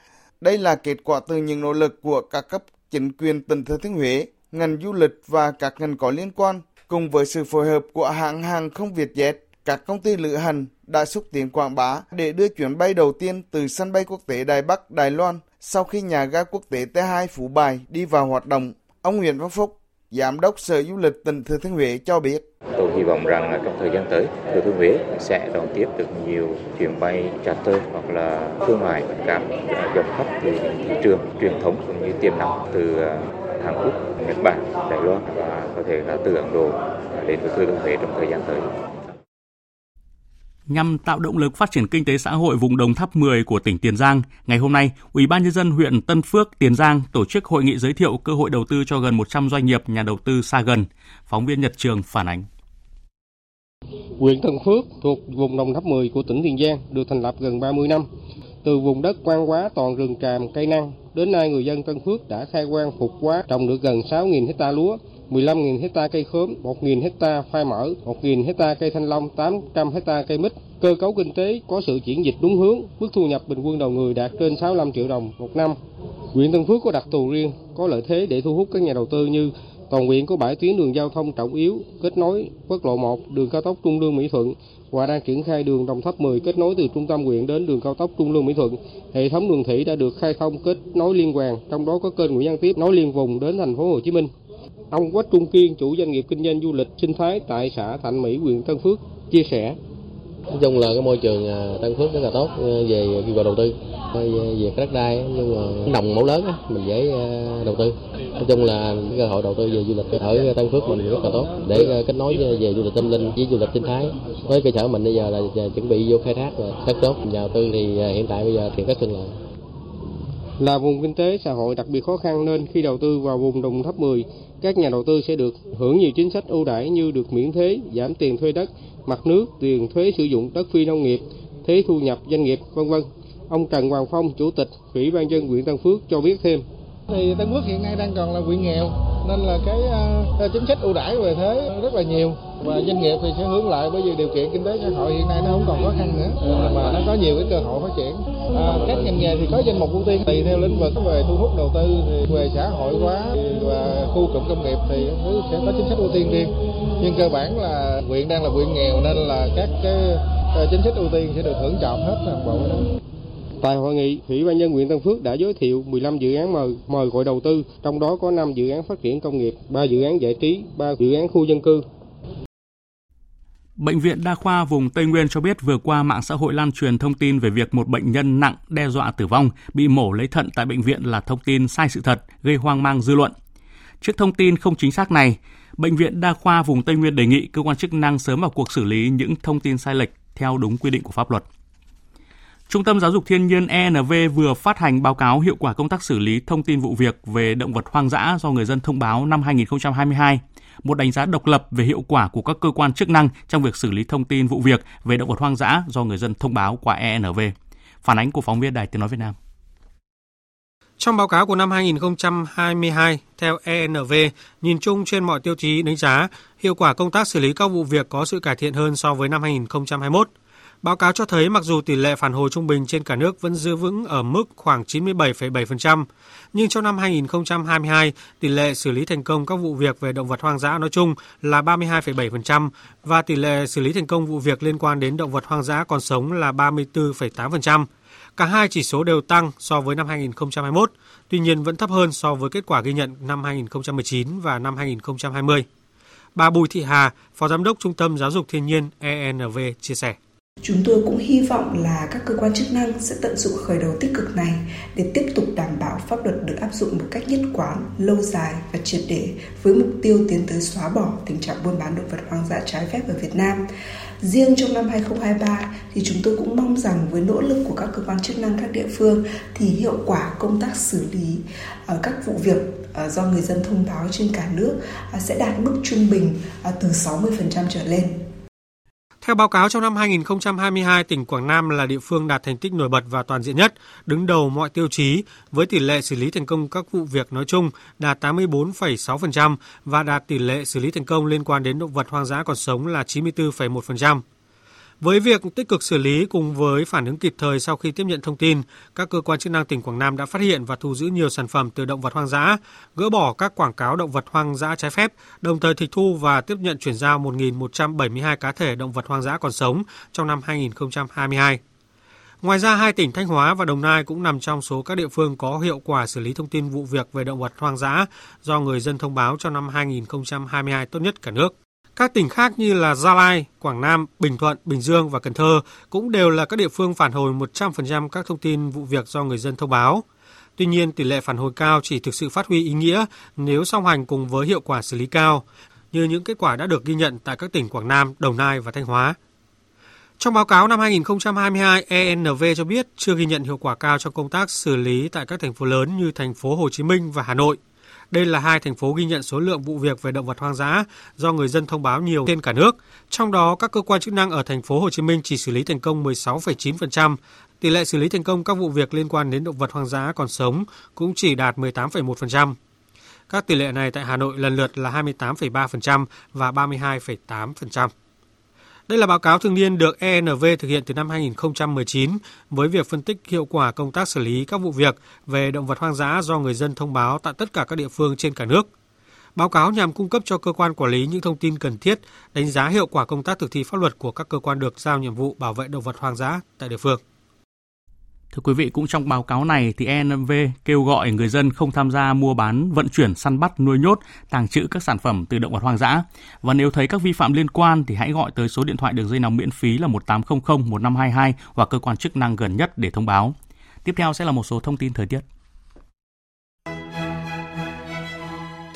Đây là kết quả từ những nỗ lực của các cấp chính quyền tỉnh Thừa Thiên Huế, ngành du lịch và các ngành có liên quan, cùng với sự phối hợp của hãng hàng không Vietjet, các công ty lữ hành đã xúc tiến quảng bá để đưa chuyến bay đầu tiên từ sân bay quốc tế Đài Bắc, Đài Loan sau khi nhà ga quốc tế T2 Phú Bài đi vào hoạt động. Ông Nguyễn Văn Phúc, Giám đốc Sở Du lịch tỉnh Thừa Thiên Huế cho biết. Tôi hy vọng rằng là trong thời gian tới, Thừa Thiên Huế sẽ đón tiếp được nhiều chuyến bay charter hoặc là thương mại các dòng khách từ thị trường truyền thống cũng như tiềm năng từ à, Hàn Quốc, Nhật Bản, Đài Loan và có thể là từ Ấn Độ đến Thừa Thiên Huế trong thời gian tới nhằm tạo động lực phát triển kinh tế xã hội vùng Đồng Tháp 10 của tỉnh Tiền Giang, ngày hôm nay, Ủy ban nhân dân huyện Tân Phước, Tiền Giang tổ chức hội nghị giới thiệu cơ hội đầu tư cho gần 100 doanh nghiệp nhà đầu tư xa gần. Phóng viên Nhật Trường phản ánh. Huyện Tân Phước thuộc vùng Đồng Tháp 10 của tỉnh Tiền Giang được thành lập gần 30 năm. Từ vùng đất quan hóa toàn rừng tràm cây năng, đến nay người dân Tân Phước đã khai quang phục quá trồng được gần 6.000 hecta lúa, 15.000 hecta cây khóm, 1.000 hecta khoai mỡ, 1.000 hecta cây thanh long, 800 hecta cây mít. Cơ cấu kinh tế có sự chuyển dịch đúng hướng, mức thu nhập bình quân đầu người đạt trên 65 triệu đồng một năm. Huyện Tân Phước có đặc thù riêng, có lợi thế để thu hút các nhà đầu tư như toàn huyện có 7 tuyến đường giao thông trọng yếu kết nối quốc lộ 1, đường cao tốc Trung Lương Mỹ Thuận và đang triển khai đường Đồng Tháp 10 kết nối từ trung tâm huyện đến đường cao tốc Trung Lương Mỹ Thuận. Hệ thống đường thủy đã được khai thông kết nối liên hoàn, trong đó có kênh Nguyễn Văn Tiếp nối liên vùng đến thành phố Hồ Chí Minh. Ông Quách Trung Kiên, chủ doanh nghiệp kinh doanh du lịch sinh thái tại xã Thạnh Mỹ, huyện Tân Phước, chia sẻ. Nói chung là cái môi trường à, Tân Phước rất là tốt à, về kêu gọi đầu tư về, cái đất đai nhưng mà đồng mẫu lớn mình dễ à, đầu tư. Nói chung là cái cơ hội đầu tư về du lịch ở Tân Phước mình rất là tốt. Để kết nối về du lịch tâm linh với du lịch sinh thái. Với cơ sở mình bây giờ là chuẩn bị vô khai thác rất tốt nhà đầu tư thì hiện tại bây giờ thì rất thuận lợi. Là vùng kinh tế xã hội đặc biệt khó khăn nên khi đầu tư vào vùng Đồng Tháp 10, các nhà đầu tư sẽ được hưởng nhiều chính sách ưu đãi như được miễn thuế, giảm tiền thuê đất, mặt nước, tiền thuế sử dụng đất phi nông nghiệp, thuế thu nhập doanh nghiệp, vân vân. Ông Trần Hoàng Phong, Chủ tịch Ủy ban dân huyện Tân Phước cho biết thêm. Thì Tân Phước hiện nay đang còn là huyện nghèo nên là cái uh, chính sách ưu đãi về thuế rất là nhiều và doanh nghiệp thì sẽ hướng lại bởi vì điều kiện kinh tế xã hội hiện nay nó không còn khó khăn nữa ờ, mà nó có nhiều cái cơ hội phát triển à, các ngành nghề thì có danh mục ưu tiên tùy theo lĩnh vực về thu hút đầu tư thì về xã hội hóa và khu cụm công nghiệp thì sẽ có chính sách ưu tiên riêng nhưng cơ bản là huyện đang là huyện nghèo nên là các cái ờ, chính sách ưu tiên sẽ được hưởng chọn hết toàn bộ đó. Tại hội nghị, Ủy ban nhân huyện Tân Phước đã giới thiệu 15 dự án mời mời gọi đầu tư, trong đó có 5 dự án phát triển công nghiệp, 3 dự án giải trí, 3 dự án khu dân cư. Bệnh viện Đa khoa vùng Tây Nguyên cho biết vừa qua mạng xã hội lan truyền thông tin về việc một bệnh nhân nặng đe dọa tử vong bị mổ lấy thận tại bệnh viện là thông tin sai sự thật, gây hoang mang dư luận. Trước thông tin không chính xác này, Bệnh viện Đa khoa vùng Tây Nguyên đề nghị cơ quan chức năng sớm vào cuộc xử lý những thông tin sai lệch theo đúng quy định của pháp luật. Trung tâm Giáo dục Thiên nhiên ENV vừa phát hành báo cáo hiệu quả công tác xử lý thông tin vụ việc về động vật hoang dã do người dân thông báo năm 2022, một đánh giá độc lập về hiệu quả của các cơ quan chức năng trong việc xử lý thông tin vụ việc về động vật hoang dã do người dân thông báo qua ENV. Phản ánh của phóng viên Đài Tiếng Nói Việt Nam. Trong báo cáo của năm 2022, theo ENV, nhìn chung trên mọi tiêu chí đánh giá, hiệu quả công tác xử lý các vụ việc có sự cải thiện hơn so với năm 2021. Báo cáo cho thấy mặc dù tỷ lệ phản hồi trung bình trên cả nước vẫn giữ vững ở mức khoảng 97,7%, nhưng trong năm 2022, tỷ lệ xử lý thành công các vụ việc về động vật hoang dã nói chung là 32,7% và tỷ lệ xử lý thành công vụ việc liên quan đến động vật hoang dã còn sống là 34,8%. Cả hai chỉ số đều tăng so với năm 2021, tuy nhiên vẫn thấp hơn so với kết quả ghi nhận năm 2019 và năm 2020. Bà Bùi Thị Hà, Phó Giám đốc Trung tâm Giáo dục Thiên nhiên ENV chia sẻ. Chúng tôi cũng hy vọng là các cơ quan chức năng sẽ tận dụng khởi đầu tích cực này để tiếp tục đảm bảo pháp luật được áp dụng một cách nhất quán, lâu dài và triệt để với mục tiêu tiến tới xóa bỏ tình trạng buôn bán động vật hoang dã trái phép ở Việt Nam. Riêng trong năm 2023 thì chúng tôi cũng mong rằng với nỗ lực của các cơ quan chức năng các địa phương thì hiệu quả công tác xử lý ở các vụ việc ờ, do người dân thông báo trên cả nước ờ, sẽ đạt mức trung bình từ 60% trở lên. Theo báo cáo trong năm 2022, tỉnh Quảng Nam là địa phương đạt thành tích nổi bật và toàn diện nhất, đứng đầu mọi tiêu chí với tỷ lệ xử lý thành công các vụ việc nói chung đạt 84,6% và đạt tỷ lệ xử lý thành công liên quan đến động vật hoang dã còn sống là 94,1%. Với việc tích cực xử lý cùng với phản ứng kịp thời sau khi tiếp nhận thông tin, các cơ quan chức năng tỉnh Quảng Nam đã phát hiện và thu giữ nhiều sản phẩm từ động vật hoang dã, gỡ bỏ các quảng cáo động vật hoang dã trái phép, đồng thời tịch thu và tiếp nhận chuyển giao 1.172 cá thể động vật hoang dã còn sống trong năm 2022. Ngoài ra, hai tỉnh Thanh Hóa và Đồng Nai cũng nằm trong số các địa phương có hiệu quả xử lý thông tin vụ việc về động vật hoang dã do người dân thông báo trong năm 2022 tốt nhất cả nước. Các tỉnh khác như là Gia Lai, Quảng Nam, Bình Thuận, Bình Dương và Cần Thơ cũng đều là các địa phương phản hồi 100% các thông tin vụ việc do người dân thông báo. Tuy nhiên, tỷ lệ phản hồi cao chỉ thực sự phát huy ý nghĩa nếu song hành cùng với hiệu quả xử lý cao, như những kết quả đã được ghi nhận tại các tỉnh Quảng Nam, Đồng Nai và Thanh Hóa. Trong báo cáo năm 2022, ENV cho biết chưa ghi nhận hiệu quả cao trong công tác xử lý tại các thành phố lớn như thành phố Hồ Chí Minh và Hà Nội. Đây là hai thành phố ghi nhận số lượng vụ việc về động vật hoang dã do người dân thông báo nhiều trên cả nước. Trong đó, các cơ quan chức năng ở thành phố Hồ Chí Minh chỉ xử lý thành công 16,9%, tỷ lệ xử lý thành công các vụ việc liên quan đến động vật hoang dã còn sống cũng chỉ đạt 18,1%. Các tỷ lệ này tại Hà Nội lần lượt là 28,3% và 32,8%. Đây là báo cáo thường niên được ENV thực hiện từ năm 2019 với việc phân tích hiệu quả công tác xử lý các vụ việc về động vật hoang dã do người dân thông báo tại tất cả các địa phương trên cả nước. Báo cáo nhằm cung cấp cho cơ quan quản lý những thông tin cần thiết, đánh giá hiệu quả công tác thực thi pháp luật của các cơ quan được giao nhiệm vụ bảo vệ động vật hoang dã tại địa phương. Thưa quý vị, cũng trong báo cáo này thì ENV kêu gọi người dân không tham gia mua bán, vận chuyển, săn bắt, nuôi nhốt, tàng trữ các sản phẩm từ động vật hoang dã. Và nếu thấy các vi phạm liên quan thì hãy gọi tới số điện thoại đường dây nóng miễn phí là 1800 1522 hoặc cơ quan chức năng gần nhất để thông báo. Tiếp theo sẽ là một số thông tin thời tiết.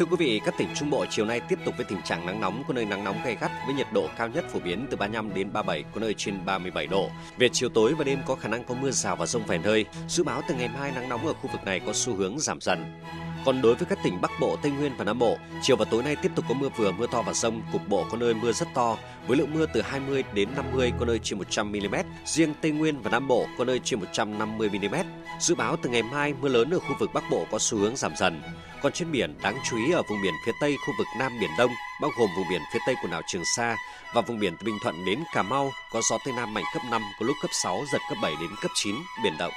Thưa quý vị, các tỉnh Trung Bộ chiều nay tiếp tục với tình trạng nắng nóng, có nơi nắng nóng gay gắt với nhiệt độ cao nhất phổ biến từ 35 đến 37, có nơi trên 37 độ. Về chiều tối và đêm có khả năng có mưa rào và rông vài nơi. Dự báo từ ngày mai nắng nóng ở khu vực này có xu hướng giảm dần. Còn đối với các tỉnh Bắc Bộ, Tây Nguyên và Nam Bộ, chiều và tối nay tiếp tục có mưa vừa, mưa to và rông, cục bộ có nơi mưa rất to, với lượng mưa từ 20 đến 50, có nơi trên 100 mm. Riêng Tây Nguyên và Nam Bộ có nơi trên 150 mm. Dự báo từ ngày mai mưa lớn ở khu vực Bắc Bộ có xu hướng giảm dần. Còn trên biển, đáng chú ý ở vùng biển phía Tây khu vực Nam Biển Đông, bao gồm vùng biển phía Tây quần đảo Trường Sa và vùng biển từ Bình Thuận đến Cà Mau có gió Tây Nam mạnh cấp 5, có lúc cấp 6, giật cấp 7 đến cấp 9, biển động.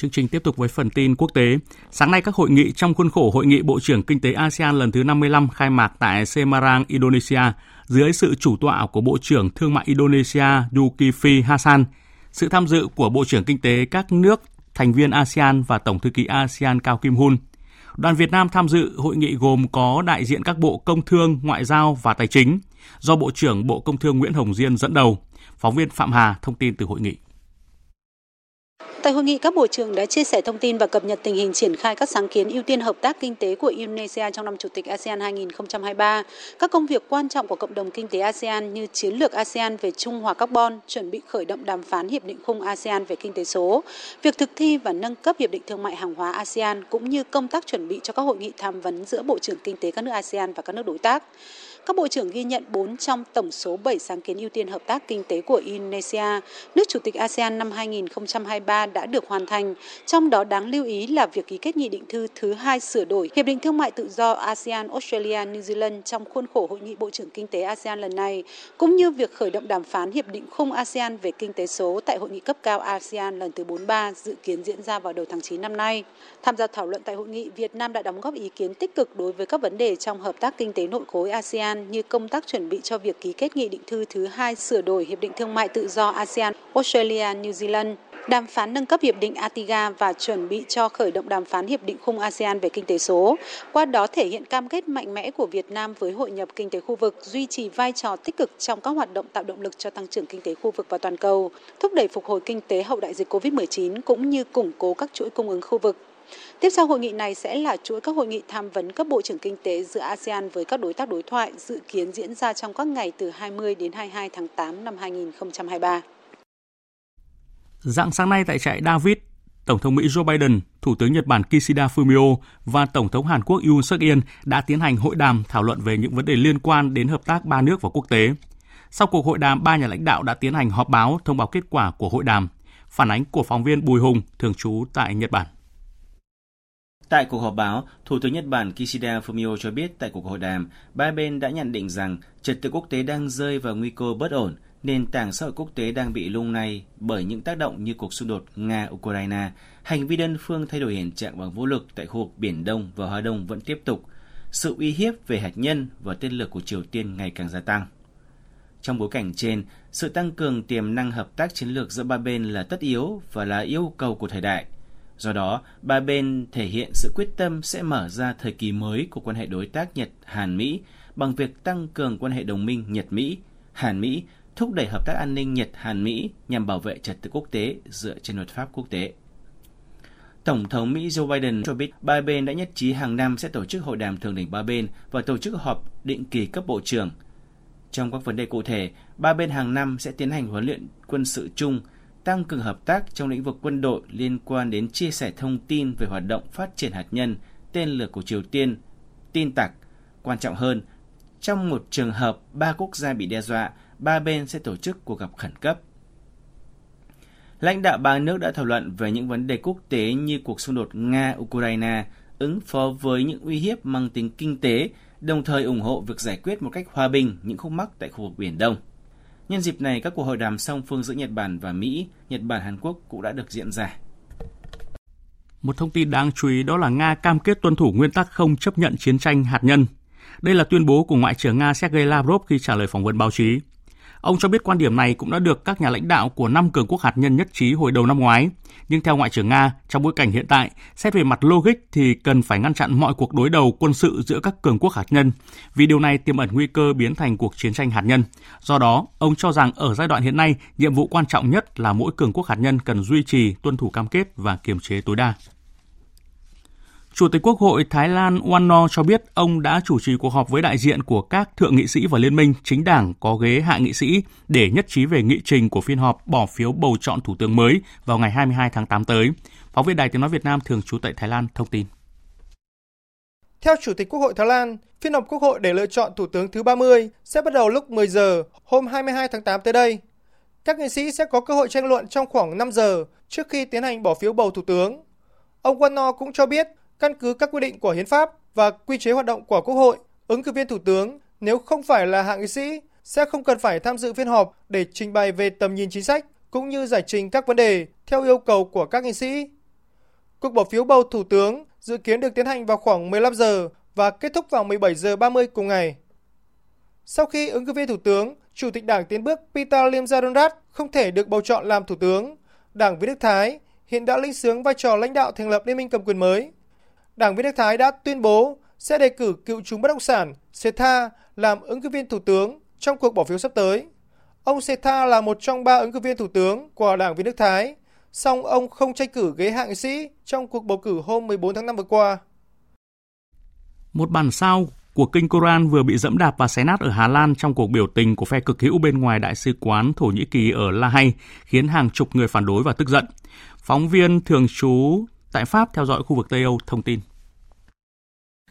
Chương trình tiếp tục với phần tin quốc tế. Sáng nay các hội nghị trong khuôn khổ Hội nghị Bộ trưởng Kinh tế ASEAN lần thứ 55 khai mạc tại Semarang, Indonesia dưới sự chủ tọa của Bộ trưởng Thương mại Indonesia Zulkifli Hasan. Sự tham dự của Bộ trưởng Kinh tế các nước thành viên ASEAN và Tổng thư ký ASEAN Cao Kim Hun. Đoàn Việt Nam tham dự hội nghị gồm có đại diện các bộ Công Thương, Ngoại giao và Tài chính, do Bộ trưởng Bộ Công Thương Nguyễn Hồng Diên dẫn đầu. Phóng viên Phạm Hà thông tin từ hội nghị. Tại hội nghị, các bộ trưởng đã chia sẻ thông tin và cập nhật tình hình triển khai các sáng kiến ưu tiên hợp tác kinh tế của Indonesia trong năm Chủ tịch ASEAN 2023, các công việc quan trọng của cộng đồng kinh tế ASEAN như chiến lược ASEAN về trung hòa carbon, chuẩn bị khởi động đàm phán hiệp định khung ASEAN về kinh tế số, việc thực thi và nâng cấp hiệp định thương mại hàng hóa ASEAN cũng như công tác chuẩn bị cho các hội nghị tham vấn giữa bộ trưởng kinh tế các nước ASEAN và các nước đối tác. Các bộ trưởng ghi nhận 4 trong tổng số 7 sáng kiến ưu tiên hợp tác kinh tế của Indonesia, nước chủ tịch ASEAN năm 2023 đã được hoàn thành. Trong đó đáng lưu ý là việc ký kết nghị định thư thứ hai sửa đổi Hiệp định Thương mại Tự do ASEAN, Australia, New Zealand trong khuôn khổ Hội nghị Bộ trưởng Kinh tế ASEAN lần này, cũng như việc khởi động đàm phán Hiệp định khung ASEAN về kinh tế số tại Hội nghị cấp cao ASEAN lần thứ 43 dự kiến diễn ra vào đầu tháng 9 năm nay. Tham gia thảo luận tại hội nghị, Việt Nam đã đóng góp ý kiến tích cực đối với các vấn đề trong hợp tác kinh tế nội khối ASEAN ASEAN như công tác chuẩn bị cho việc ký kết nghị định thư thứ hai sửa đổi Hiệp định Thương mại Tự do ASEAN, Australia, New Zealand, đàm phán nâng cấp hiệp định ATIGA và chuẩn bị cho khởi động đàm phán hiệp định khung ASEAN về kinh tế số. Qua đó thể hiện cam kết mạnh mẽ của Việt Nam với hội nhập kinh tế khu vực, duy trì vai trò tích cực trong các hoạt động tạo động lực cho tăng trưởng kinh tế khu vực và toàn cầu, thúc đẩy phục hồi kinh tế hậu đại dịch COVID-19 cũng như củng cố các chuỗi cung ứng khu vực. Tiếp sau hội nghị này sẽ là chuỗi các hội nghị tham vấn cấp bộ trưởng kinh tế giữa ASEAN với các đối tác đối thoại dự kiến diễn ra trong các ngày từ 20 đến 22 tháng 8 năm 2023. Dạng sáng nay tại trại David, Tổng thống Mỹ Joe Biden, Thủ tướng Nhật Bản Kishida Fumio và Tổng thống Hàn Quốc Yoon suk yeol đã tiến hành hội đàm thảo luận về những vấn đề liên quan đến hợp tác ba nước và quốc tế. Sau cuộc hội đàm, ba nhà lãnh đạo đã tiến hành họp báo thông báo kết quả của hội đàm. Phản ánh của phóng viên Bùi Hùng, thường trú tại Nhật Bản. Tại cuộc họp báo, Thủ tướng Nhật Bản Kishida Fumio cho biết tại cuộc hội đàm, ba bên đã nhận định rằng trật tự quốc tế đang rơi vào nguy cơ bất ổn, nền tảng xã hội quốc tế đang bị lung lay bởi những tác động như cuộc xung đột Nga-Ukraine, hành vi đơn phương thay đổi hiện trạng bằng vũ lực tại khu vực Biển Đông và Hoa Đông vẫn tiếp tục, sự uy hiếp về hạt nhân và tên lửa của Triều Tiên ngày càng gia tăng. Trong bối cảnh trên, sự tăng cường tiềm năng hợp tác chiến lược giữa ba bên là tất yếu và là yêu cầu của thời đại. Do đó, ba bên thể hiện sự quyết tâm sẽ mở ra thời kỳ mới của quan hệ đối tác Nhật-Hàn-Mỹ bằng việc tăng cường quan hệ đồng minh Nhật-Mỹ, Hàn-Mỹ thúc đẩy hợp tác an ninh Nhật-Hàn-Mỹ nhằm bảo vệ trật tự quốc tế dựa trên luật pháp quốc tế. Tổng thống Mỹ Joe Biden cho biết ba bên đã nhất trí hàng năm sẽ tổ chức hội đàm thường đỉnh ba bên và tổ chức họp định kỳ cấp bộ trưởng. Trong các vấn đề cụ thể, ba bên hàng năm sẽ tiến hành huấn luyện quân sự chung, tăng cường hợp tác trong lĩnh vực quân đội liên quan đến chia sẻ thông tin về hoạt động phát triển hạt nhân, tên lửa của Triều Tiên, tin tặc. Quan trọng hơn, trong một trường hợp ba quốc gia bị đe dọa, ba bên sẽ tổ chức cuộc gặp khẩn cấp. Lãnh đạo ba nước đã thảo luận về những vấn đề quốc tế như cuộc xung đột Nga-Ukraine, ứng phó với những uy hiếp mang tính kinh tế, đồng thời ủng hộ việc giải quyết một cách hòa bình những khúc mắc tại khu vực Biển Đông. Nhân dịp này, các cuộc hội đàm song phương giữa Nhật Bản và Mỹ, Nhật Bản Hàn Quốc cũng đã được diễn ra. Một thông tin đáng chú ý đó là Nga cam kết tuân thủ nguyên tắc không chấp nhận chiến tranh hạt nhân. Đây là tuyên bố của Ngoại trưởng Nga Sergei Lavrov khi trả lời phỏng vấn báo chí. Ông cho biết quan điểm này cũng đã được các nhà lãnh đạo của năm cường quốc hạt nhân nhất trí hồi đầu năm ngoái. Nhưng theo Ngoại trưởng Nga, trong bối cảnh hiện tại, xét về mặt logic thì cần phải ngăn chặn mọi cuộc đối đầu quân sự giữa các cường quốc hạt nhân, vì điều này tiềm ẩn nguy cơ biến thành cuộc chiến tranh hạt nhân. Do đó, ông cho rằng ở giai đoạn hiện nay, nhiệm vụ quan trọng nhất là mỗi cường quốc hạt nhân cần duy trì, tuân thủ cam kết và kiềm chế tối đa. Chủ tịch Quốc hội Thái Lan Wanno cho biết ông đã chủ trì cuộc họp với đại diện của các thượng nghị sĩ và liên minh chính đảng có ghế hạ nghị sĩ để nhất trí về nghị trình của phiên họp bỏ phiếu bầu chọn thủ tướng mới vào ngày 22 tháng 8 tới. Phóng viên Đài Tiếng Nói Việt Nam thường trú tại Thái Lan thông tin. Theo Chủ tịch Quốc hội Thái Lan, phiên họp Quốc hội để lựa chọn thủ tướng thứ 30 sẽ bắt đầu lúc 10 giờ hôm 22 tháng 8 tới đây. Các nghị sĩ sẽ có cơ hội tranh luận trong khoảng 5 giờ trước khi tiến hành bỏ phiếu bầu thủ tướng. Ông Wanno cũng cho biết căn cứ các quy định của hiến pháp và quy chế hoạt động của Quốc hội, ứng cử viên thủ tướng nếu không phải là hạng nghị sĩ sẽ không cần phải tham dự phiên họp để trình bày về tầm nhìn chính sách cũng như giải trình các vấn đề theo yêu cầu của các nghị sĩ. Cuộc bỏ phiếu bầu thủ tướng dự kiến được tiến hành vào khoảng 15 giờ và kết thúc vào 17 giờ 30 cùng ngày. Sau khi ứng cử viên thủ tướng, Chủ tịch Đảng Tiến bước Peter Limjaronrat không thể được bầu chọn làm thủ tướng, Đảng Việt Đức Thái hiện đã linh sướng vai trò lãnh đạo thành lập liên minh cầm quyền mới Đảng Viên Đức Thái đã tuyên bố sẽ đề cử cựu chúng bất động sản Setha làm ứng cử viên thủ tướng trong cuộc bỏ phiếu sắp tới. Ông Setha là một trong ba ứng cử viên thủ tướng của Đảng Viên Đức Thái, song ông không tranh cử ghế hạng nghị sĩ trong cuộc bầu cử hôm 14 tháng 5 vừa qua. Một bản sao của kinh Koran vừa bị dẫm đạp và xé nát ở Hà Lan trong cuộc biểu tình của phe cực hữu bên ngoài đại sứ quán Thổ Nhĩ Kỳ ở La Hay, khiến hàng chục người phản đối và tức giận. Phóng viên thường trú tại Pháp theo dõi khu vực Tây Âu thông tin.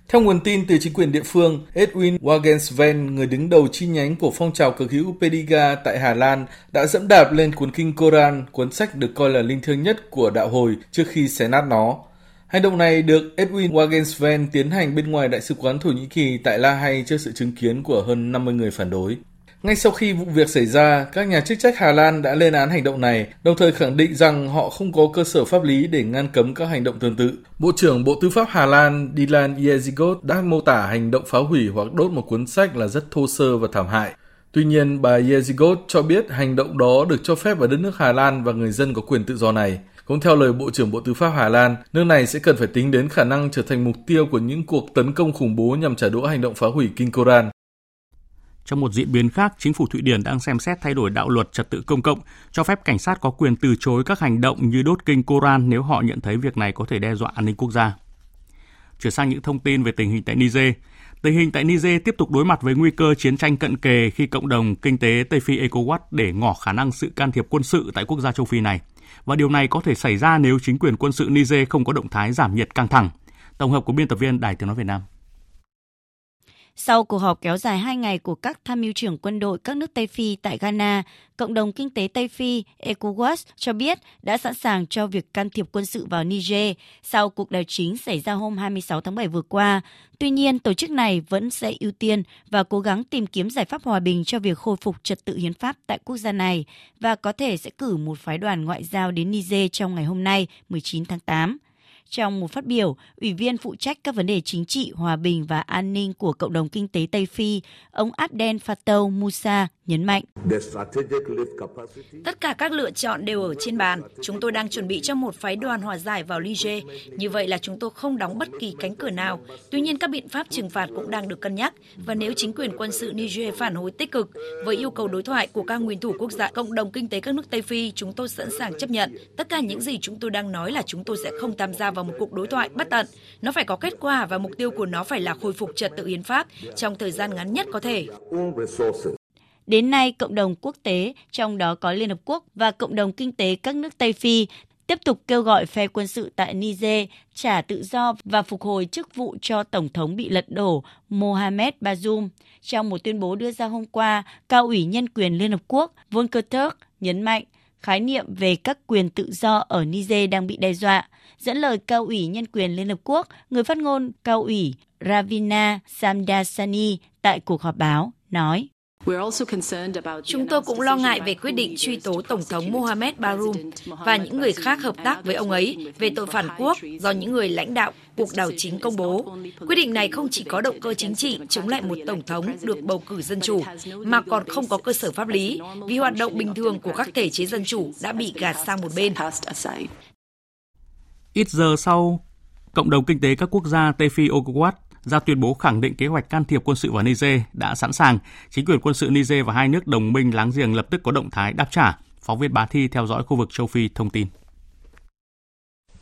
Theo nguồn tin từ chính quyền địa phương, Edwin Wagensven, người đứng đầu chi nhánh của phong trào cực hữu Pediga tại Hà Lan, đã dẫm đạp lên cuốn kinh Koran, cuốn sách được coi là linh thiêng nhất của đạo hồi trước khi xé nát nó. Hành động này được Edwin Wagensven tiến hành bên ngoài Đại sứ quán Thổ Nhĩ Kỳ tại La Hay trước sự chứng kiến của hơn 50 người phản đối. Ngay sau khi vụ việc xảy ra, các nhà chức trách Hà Lan đã lên án hành động này, đồng thời khẳng định rằng họ không có cơ sở pháp lý để ngăn cấm các hành động tương tự. Bộ trưởng Bộ Tư pháp Hà Lan Dylan Yezigot đã mô tả hành động phá hủy hoặc đốt một cuốn sách là rất thô sơ và thảm hại. Tuy nhiên, bà Yezigot cho biết hành động đó được cho phép ở đất nước Hà Lan và người dân có quyền tự do này. Cũng theo lời Bộ trưởng Bộ Tư pháp Hà Lan, nước này sẽ cần phải tính đến khả năng trở thành mục tiêu của những cuộc tấn công khủng bố nhằm trả đũa hành động phá hủy Kinh Koran. Trong một diễn biến khác, chính phủ Thụy Điển đang xem xét thay đổi đạo luật trật tự công cộng, cho phép cảnh sát có quyền từ chối các hành động như đốt kinh Koran nếu họ nhận thấy việc này có thể đe dọa an ninh quốc gia. Chuyển sang những thông tin về tình hình tại Niger. Tình hình tại Niger tiếp tục đối mặt với nguy cơ chiến tranh cận kề khi cộng đồng kinh tế Tây Phi ECOWAS để ngỏ khả năng sự can thiệp quân sự tại quốc gia châu Phi này. Và điều này có thể xảy ra nếu chính quyền quân sự Niger không có động thái giảm nhiệt căng thẳng. Tổng hợp của biên tập viên Đài Tiếng Nói Việt Nam. Sau cuộc họp kéo dài 2 ngày của các tham mưu trưởng quân đội các nước Tây Phi tại Ghana, Cộng đồng Kinh tế Tây Phi ECOWAS cho biết đã sẵn sàng cho việc can thiệp quân sự vào Niger sau cuộc đảo chính xảy ra hôm 26 tháng 7 vừa qua. Tuy nhiên, tổ chức này vẫn sẽ ưu tiên và cố gắng tìm kiếm giải pháp hòa bình cho việc khôi phục trật tự hiến pháp tại quốc gia này và có thể sẽ cử một phái đoàn ngoại giao đến Niger trong ngày hôm nay, 19 tháng 8. Trong một phát biểu, Ủy viên phụ trách các vấn đề chính trị, hòa bình và an ninh của Cộng đồng Kinh tế Tây Phi, ông Abdel Fattah Musa nhấn mạnh. Tất cả các lựa chọn đều ở trên bàn. Chúng tôi đang chuẩn bị cho một phái đoàn hòa giải vào Niger. Như vậy là chúng tôi không đóng bất kỳ cánh cửa nào. Tuy nhiên các biện pháp trừng phạt cũng đang được cân nhắc. Và nếu chính quyền quân sự Niger phản hồi tích cực với yêu cầu đối thoại của các nguyên thủ quốc gia cộng đồng kinh tế các nước Tây Phi, chúng tôi sẵn sàng chấp nhận. Tất cả những gì chúng tôi đang nói là chúng tôi sẽ không tham gia vào một cuộc đối thoại bất tận. Nó phải có kết quả và mục tiêu của nó phải là khôi phục trật tự hiến pháp trong thời gian ngắn nhất có thể. Đến nay, cộng đồng quốc tế, trong đó có Liên Hợp Quốc và cộng đồng kinh tế các nước Tây Phi, tiếp tục kêu gọi phe quân sự tại Niger trả tự do và phục hồi chức vụ cho Tổng thống bị lật đổ Mohamed Bazoum. Trong một tuyên bố đưa ra hôm qua, Cao ủy Nhân quyền Liên Hợp Quốc Volker Turk nhấn mạnh khái niệm về các quyền tự do ở Niger đang bị đe dọa. Dẫn lời Cao ủy Nhân quyền Liên Hợp Quốc, người phát ngôn Cao ủy Ravina Samdasani tại cuộc họp báo nói. Chúng tôi cũng lo ngại về quyết định truy tố Tổng thống Mohamed Bazoum và những người khác hợp tác với ông ấy về tội phản quốc do những người lãnh đạo cuộc đảo chính công bố. Quyết định này không chỉ có động cơ chính trị chống lại một Tổng thống được bầu cử dân chủ, mà còn không có cơ sở pháp lý vì hoạt động bình thường của các thể chế dân chủ đã bị gạt sang một bên. Ít giờ sau, Cộng đồng Kinh tế các quốc gia Tây Phi ECOWAS ra tuyên bố khẳng định kế hoạch can thiệp quân sự vào Niger đã sẵn sàng. Chính quyền quân sự Niger và hai nước đồng minh láng giềng lập tức có động thái đáp trả. Phóng viên Bá Thi theo dõi khu vực châu Phi thông tin.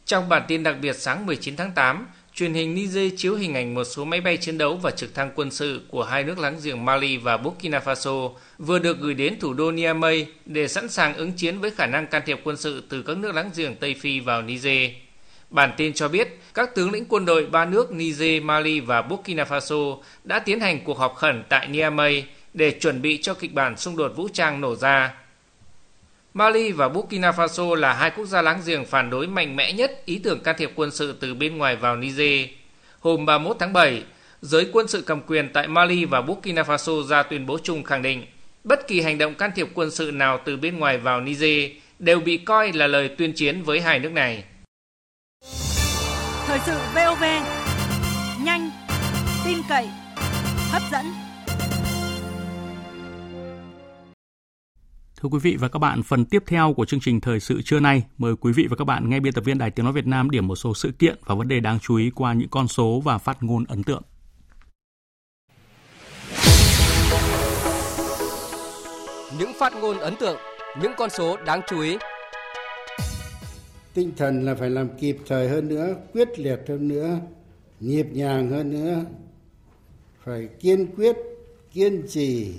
Trong bản tin đặc biệt sáng 19 tháng 8, truyền hình Niger chiếu hình ảnh một số máy bay chiến đấu và trực thăng quân sự của hai nước láng giềng Mali và Burkina Faso vừa được gửi đến thủ đô Niamey để sẵn sàng ứng chiến với khả năng can thiệp quân sự từ các nước láng giềng Tây Phi vào Niger. Bản tin cho biết, các tướng lĩnh quân đội ba nước Niger, Mali và Burkina Faso đã tiến hành cuộc họp khẩn tại Niamey để chuẩn bị cho kịch bản xung đột vũ trang nổ ra. Mali và Burkina Faso là hai quốc gia láng giềng phản đối mạnh mẽ nhất ý tưởng can thiệp quân sự từ bên ngoài vào Niger. Hôm 31 tháng 7, giới quân sự cầm quyền tại Mali và Burkina Faso ra tuyên bố chung khẳng định bất kỳ hành động can thiệp quân sự nào từ bên ngoài vào Niger đều bị coi là lời tuyên chiến với hai nước này. Thời sự VOV nhanh, tin cậy, hấp dẫn. Thưa quý vị và các bạn, phần tiếp theo của chương trình thời sự trưa nay, mời quý vị và các bạn nghe biên tập viên Đài Tiếng nói Việt Nam điểm một số sự kiện và vấn đề đáng chú ý qua những con số và phát ngôn ấn tượng. Những phát ngôn ấn tượng, những con số đáng chú ý tinh thần là phải làm kịp thời hơn nữa quyết liệt hơn nữa nhịp nhàng hơn nữa. Phải kiên quyết kiên trì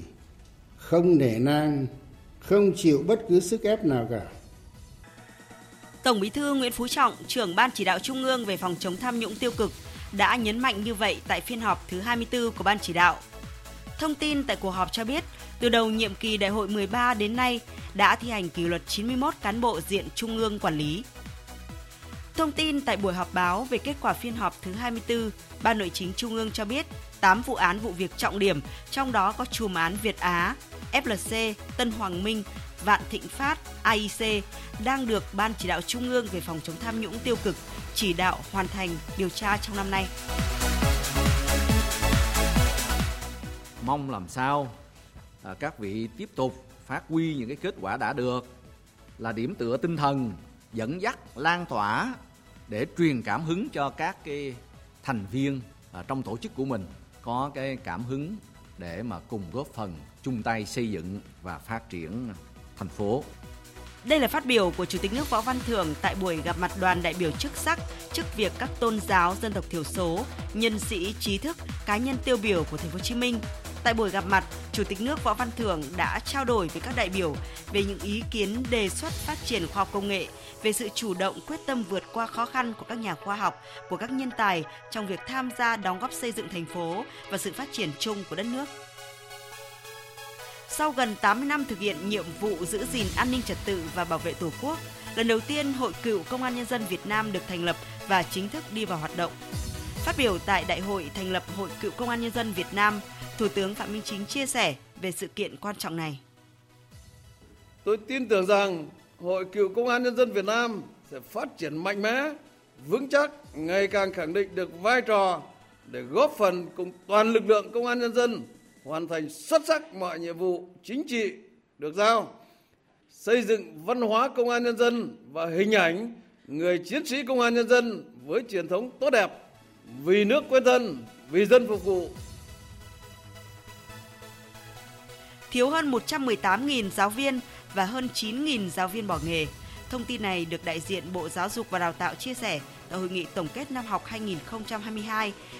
không nể nang không chịu bất cứ sức ép nào cả. Tổng Bí thư Nguyễn Phú Trọng, trưởng Ban chỉ đạo Trung ương về phòng chống tham nhũng tiêu cực, đã nhấn mạnh như vậy tại phiên họp thứ 24 của Ban chỉ đạo. Thông tin tại cuộc họp cho biết, từ đầu nhiệm kỳ đại hội 13 đến nay đã thi hành kỷ luật 91 cán bộ diện Trung ương quản lý, Thông tin tại buổi họp báo về kết quả phiên họp thứ 24, Ban Nội chính Trung ương cho biết 8 vụ án vụ việc trọng điểm, trong đó có chùm án Việt Á, FLC, Tân Hoàng Minh, Vạn Thịnh Phát, AIC đang được Ban chỉ đạo Trung ương về phòng chống tham nhũng tiêu cực chỉ đạo hoàn thành điều tra trong năm nay. Mong làm sao à, các vị tiếp tục phát huy những cái kết quả đã được là điểm tựa tinh thần dẫn dắt lan tỏa để truyền cảm hứng cho các cái thành viên à, trong tổ chức của mình có cái cảm hứng để mà cùng góp phần chung tay xây dựng và phát triển thành phố. Đây là phát biểu của Chủ tịch nước Võ Văn Thưởng tại buổi gặp mặt đoàn đại biểu chức sắc chức việc các tôn giáo dân tộc thiểu số, nhân sĩ trí thức, cá nhân tiêu biểu của thành phố Hồ Chí Minh. Tại buổi gặp mặt, Chủ tịch nước Võ Văn Thưởng đã trao đổi với các đại biểu về những ý kiến đề xuất phát triển khoa học công nghệ, về sự chủ động quyết tâm vượt qua khó khăn của các nhà khoa học, của các nhân tài trong việc tham gia đóng góp xây dựng thành phố và sự phát triển chung của đất nước. Sau gần 80 năm thực hiện nhiệm vụ giữ gìn an ninh trật tự và bảo vệ Tổ quốc, lần đầu tiên Hội Cựu Công an Nhân dân Việt Nam được thành lập và chính thức đi vào hoạt động. Phát biểu tại Đại hội thành lập Hội Cựu Công an Nhân dân Việt Nam, Thủ tướng Phạm Minh Chính chia sẻ về sự kiện quan trọng này. Tôi tin tưởng rằng Hội Cựu Công an Nhân dân Việt Nam sẽ phát triển mạnh mẽ, vững chắc, ngày càng khẳng định được vai trò để góp phần cùng toàn lực lượng công an nhân dân hoàn thành xuất sắc mọi nhiệm vụ chính trị được giao, xây dựng văn hóa công an nhân dân và hình ảnh người chiến sĩ công an nhân dân với truyền thống tốt đẹp, vì nước quên thân, vì dân phục vụ. Thiếu hơn 118.000 giáo viên và hơn 9.000 giáo viên bỏ nghề. Thông tin này được đại diện Bộ Giáo dục và Đào tạo chia sẻ tại hội nghị tổng kết năm học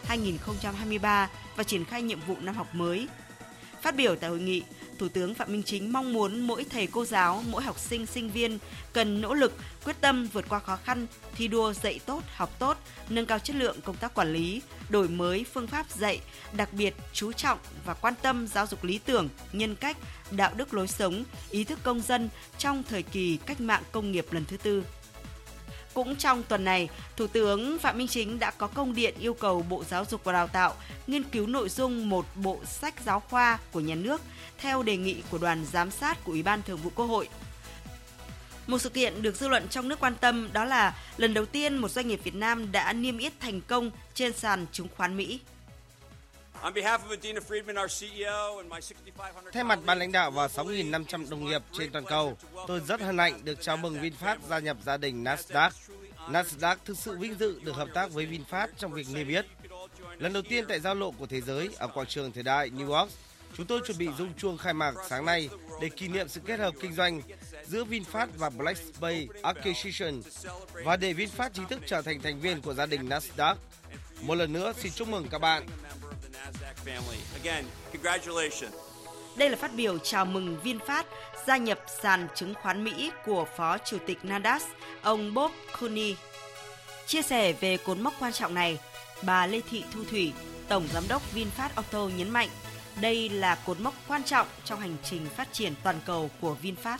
2022-2023 và triển khai nhiệm vụ năm học mới. Phát biểu tại hội nghị, Thủ tướng Phạm Minh Chính mong muốn mỗi thầy cô giáo, mỗi học sinh, sinh viên cần nỗ lực, quyết tâm vượt qua khó khăn, thi đua dạy tốt, học tốt, nâng cao chất lượng công tác quản lý, đổi mới phương pháp dạy, đặc biệt chú trọng và quan tâm giáo dục lý tưởng, nhân cách, đạo đức lối sống, ý thức công dân trong thời kỳ cách mạng công nghiệp lần thứ tư. Cũng trong tuần này, Thủ tướng Phạm Minh Chính đã có công điện yêu cầu Bộ Giáo dục và Đào tạo nghiên cứu nội dung một bộ sách giáo khoa của nhà nước theo đề nghị của đoàn giám sát của Ủy ban Thường vụ Quốc hội. Một sự kiện được dư luận trong nước quan tâm đó là lần đầu tiên một doanh nghiệp Việt Nam đã niêm yết thành công trên sàn chứng khoán Mỹ. Thay mặt ban lãnh đạo và 6.500 đồng nghiệp trên toàn cầu, tôi rất hân hạnh được chào mừng VinFast gia nhập gia đình Nasdaq. Nasdaq thực sự vinh dự được hợp tác với VinFast trong việc niêm yết. Lần đầu tiên tại giao lộ của thế giới ở quảng trường thời đại New York, chúng tôi chuẩn bị rung chuông khai mạc sáng nay để kỷ niệm sự kết hợp kinh doanh giữa VinFast và Black Bay Acquisition và để VinFast chính thức trở thành thành viên của gia đình Nasdaq. Một lần nữa xin chúc mừng các bạn. Đây là phát biểu chào mừng VinFast gia nhập sàn chứng khoán Mỹ của Phó Chủ tịch Nasdaq, ông Bob Cooney. Chia sẻ về cột mốc quan trọng này, bà Lê Thị Thu Thủy, Tổng Giám đốc VinFast Auto nhấn mạnh đây là cột mốc quan trọng trong hành trình phát triển toàn cầu của VinFast.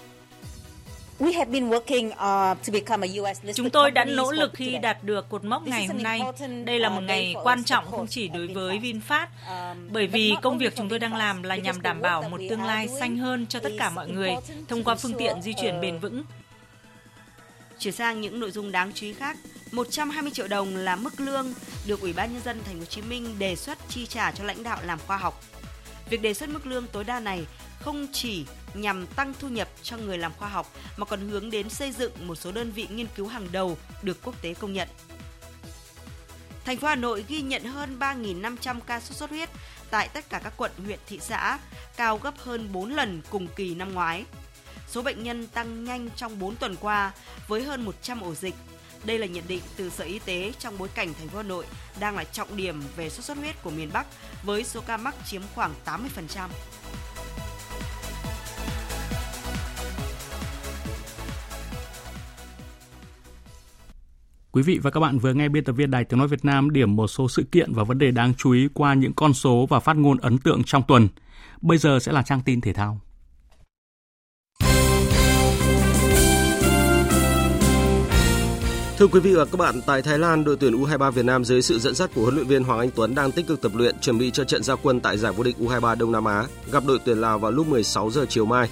Chúng tôi đã nỗ lực khi đạt được cột mốc ngày hôm nay. Đây là một ngày quan trọng không chỉ đối với VinFast, bởi vì công việc chúng tôi đang làm là nhằm đảm bảo một tương lai xanh hơn cho tất cả mọi người thông qua phương tiện di chuyển bền vững. Chuyển sang những nội dung đáng chú ý khác, 120 triệu đồng là mức lương được Ủy ban nhân dân thành phố Hồ Chí Minh đề xuất chi trả cho lãnh đạo làm khoa học. Việc đề xuất mức lương tối đa này không chỉ nhằm tăng thu nhập cho người làm khoa học mà còn hướng đến xây dựng một số đơn vị nghiên cứu hàng đầu được quốc tế công nhận. Thành phố Hà Nội ghi nhận hơn 3.500 ca sốt xuất huyết tại tất cả các quận, huyện, thị xã, cao gấp hơn 4 lần cùng kỳ năm ngoái. Số bệnh nhân tăng nhanh trong 4 tuần qua với hơn 100 ổ dịch. Đây là nhận định từ Sở Y tế trong bối cảnh thành phố Hà Nội đang là trọng điểm về sốt xuất huyết của miền Bắc với số ca mắc chiếm khoảng 80%. Quý vị và các bạn vừa nghe biên tập viên Đài Tiếng Nói Việt Nam điểm một số sự kiện và vấn đề đáng chú ý qua những con số và phát ngôn ấn tượng trong tuần. Bây giờ sẽ là trang tin thể thao. Thưa quý vị và các bạn, tại Thái Lan, đội tuyển U23 Việt Nam dưới sự dẫn dắt của huấn luyện viên Hoàng Anh Tuấn đang tích cực tập luyện chuẩn bị cho trận gia quân tại giải vô địch U23 Đông Nam Á gặp đội tuyển Lào vào lúc 16 giờ chiều mai.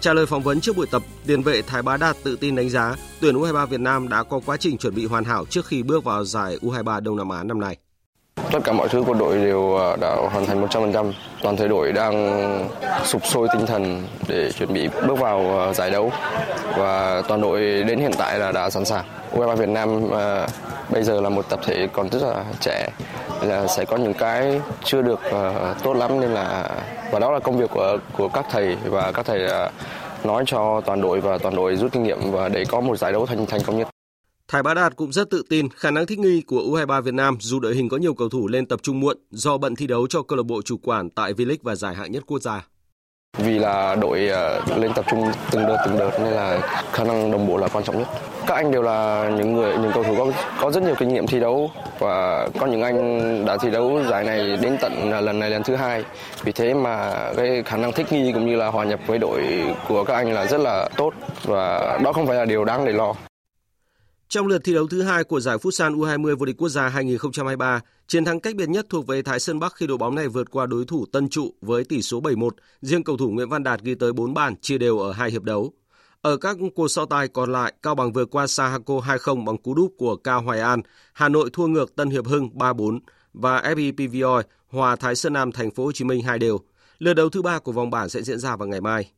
Trả lời phỏng vấn trước buổi tập, tiền vệ Thái Bá Đạt tự tin đánh giá tuyển U23 Việt Nam đã có quá trình chuẩn bị hoàn hảo trước khi bước vào giải U23 Đông Nam Á năm nay. Tất cả mọi thứ của đội đều à, đã hoàn thành 100%. Toàn thể đội đang sụp sôi tinh thần để chuẩn bị bước vào à, giải đấu và toàn đội đến hiện tại là đã sẵn sàng. U23 Việt Nam à, bây giờ là một tập thể còn rất là trẻ là sẽ có những cái chưa được tốt lắm nên là, và đó là công việc của của các thầy và các thầy nói cho toàn đội và toàn đội rút kinh nghiệm và để có một giải đấu thành thành công nhất. Thái Bá Đạt cũng rất tự tin khả năng thích nghi của U23 Việt Nam dù đội hình có nhiều cầu thủ lên tập trung muộn do bận thi đấu cho câu lạc bộ chủ quản tại V-League và giải hạng nhất quốc gia. Vì là đội ờ, lên tập trung từng đợt từng đợt nên là khả năng đồng bộ là quan trọng nhất. Các anh đều là những người, những cầu thủ có có rất nhiều kinh nghiệm thi đấu và có những anh đã thi đấu giải này đến tận lần này lần thứ hai. Vì thế mà cái khả năng thích nghi cũng như là hòa nhập với đội của các anh là rất là tốt và đó không phải là điều đáng để lo. Trong lượt thi đấu thứ hai của giải Futsal U20 vô địch quốc gia 2023, chiến thắng cách biệt nhất thuộc về Thái Sơn Bắc khi đội bóng này vượt qua đối thủ Tân Trụ với tỷ số 7-1. Riêng cầu thủ Nguyễn Văn Đạt ghi tới 4 bàn chia đều ở hai hiệp đấu. Ở các cuộc so tài còn lại, Cao Bằng vượt qua Sahako 2-0 bằng cú đúp của Cao Hoài An, Hà Nội thua ngược Tân Hiệp Hưng 3-4 và FIPVOI hòa Thái Sơn Nam thành phố Hồ Chí Minh hai đều. Lượt đấu thứ ba của vòng bảng sẽ diễn ra vào ngày mai.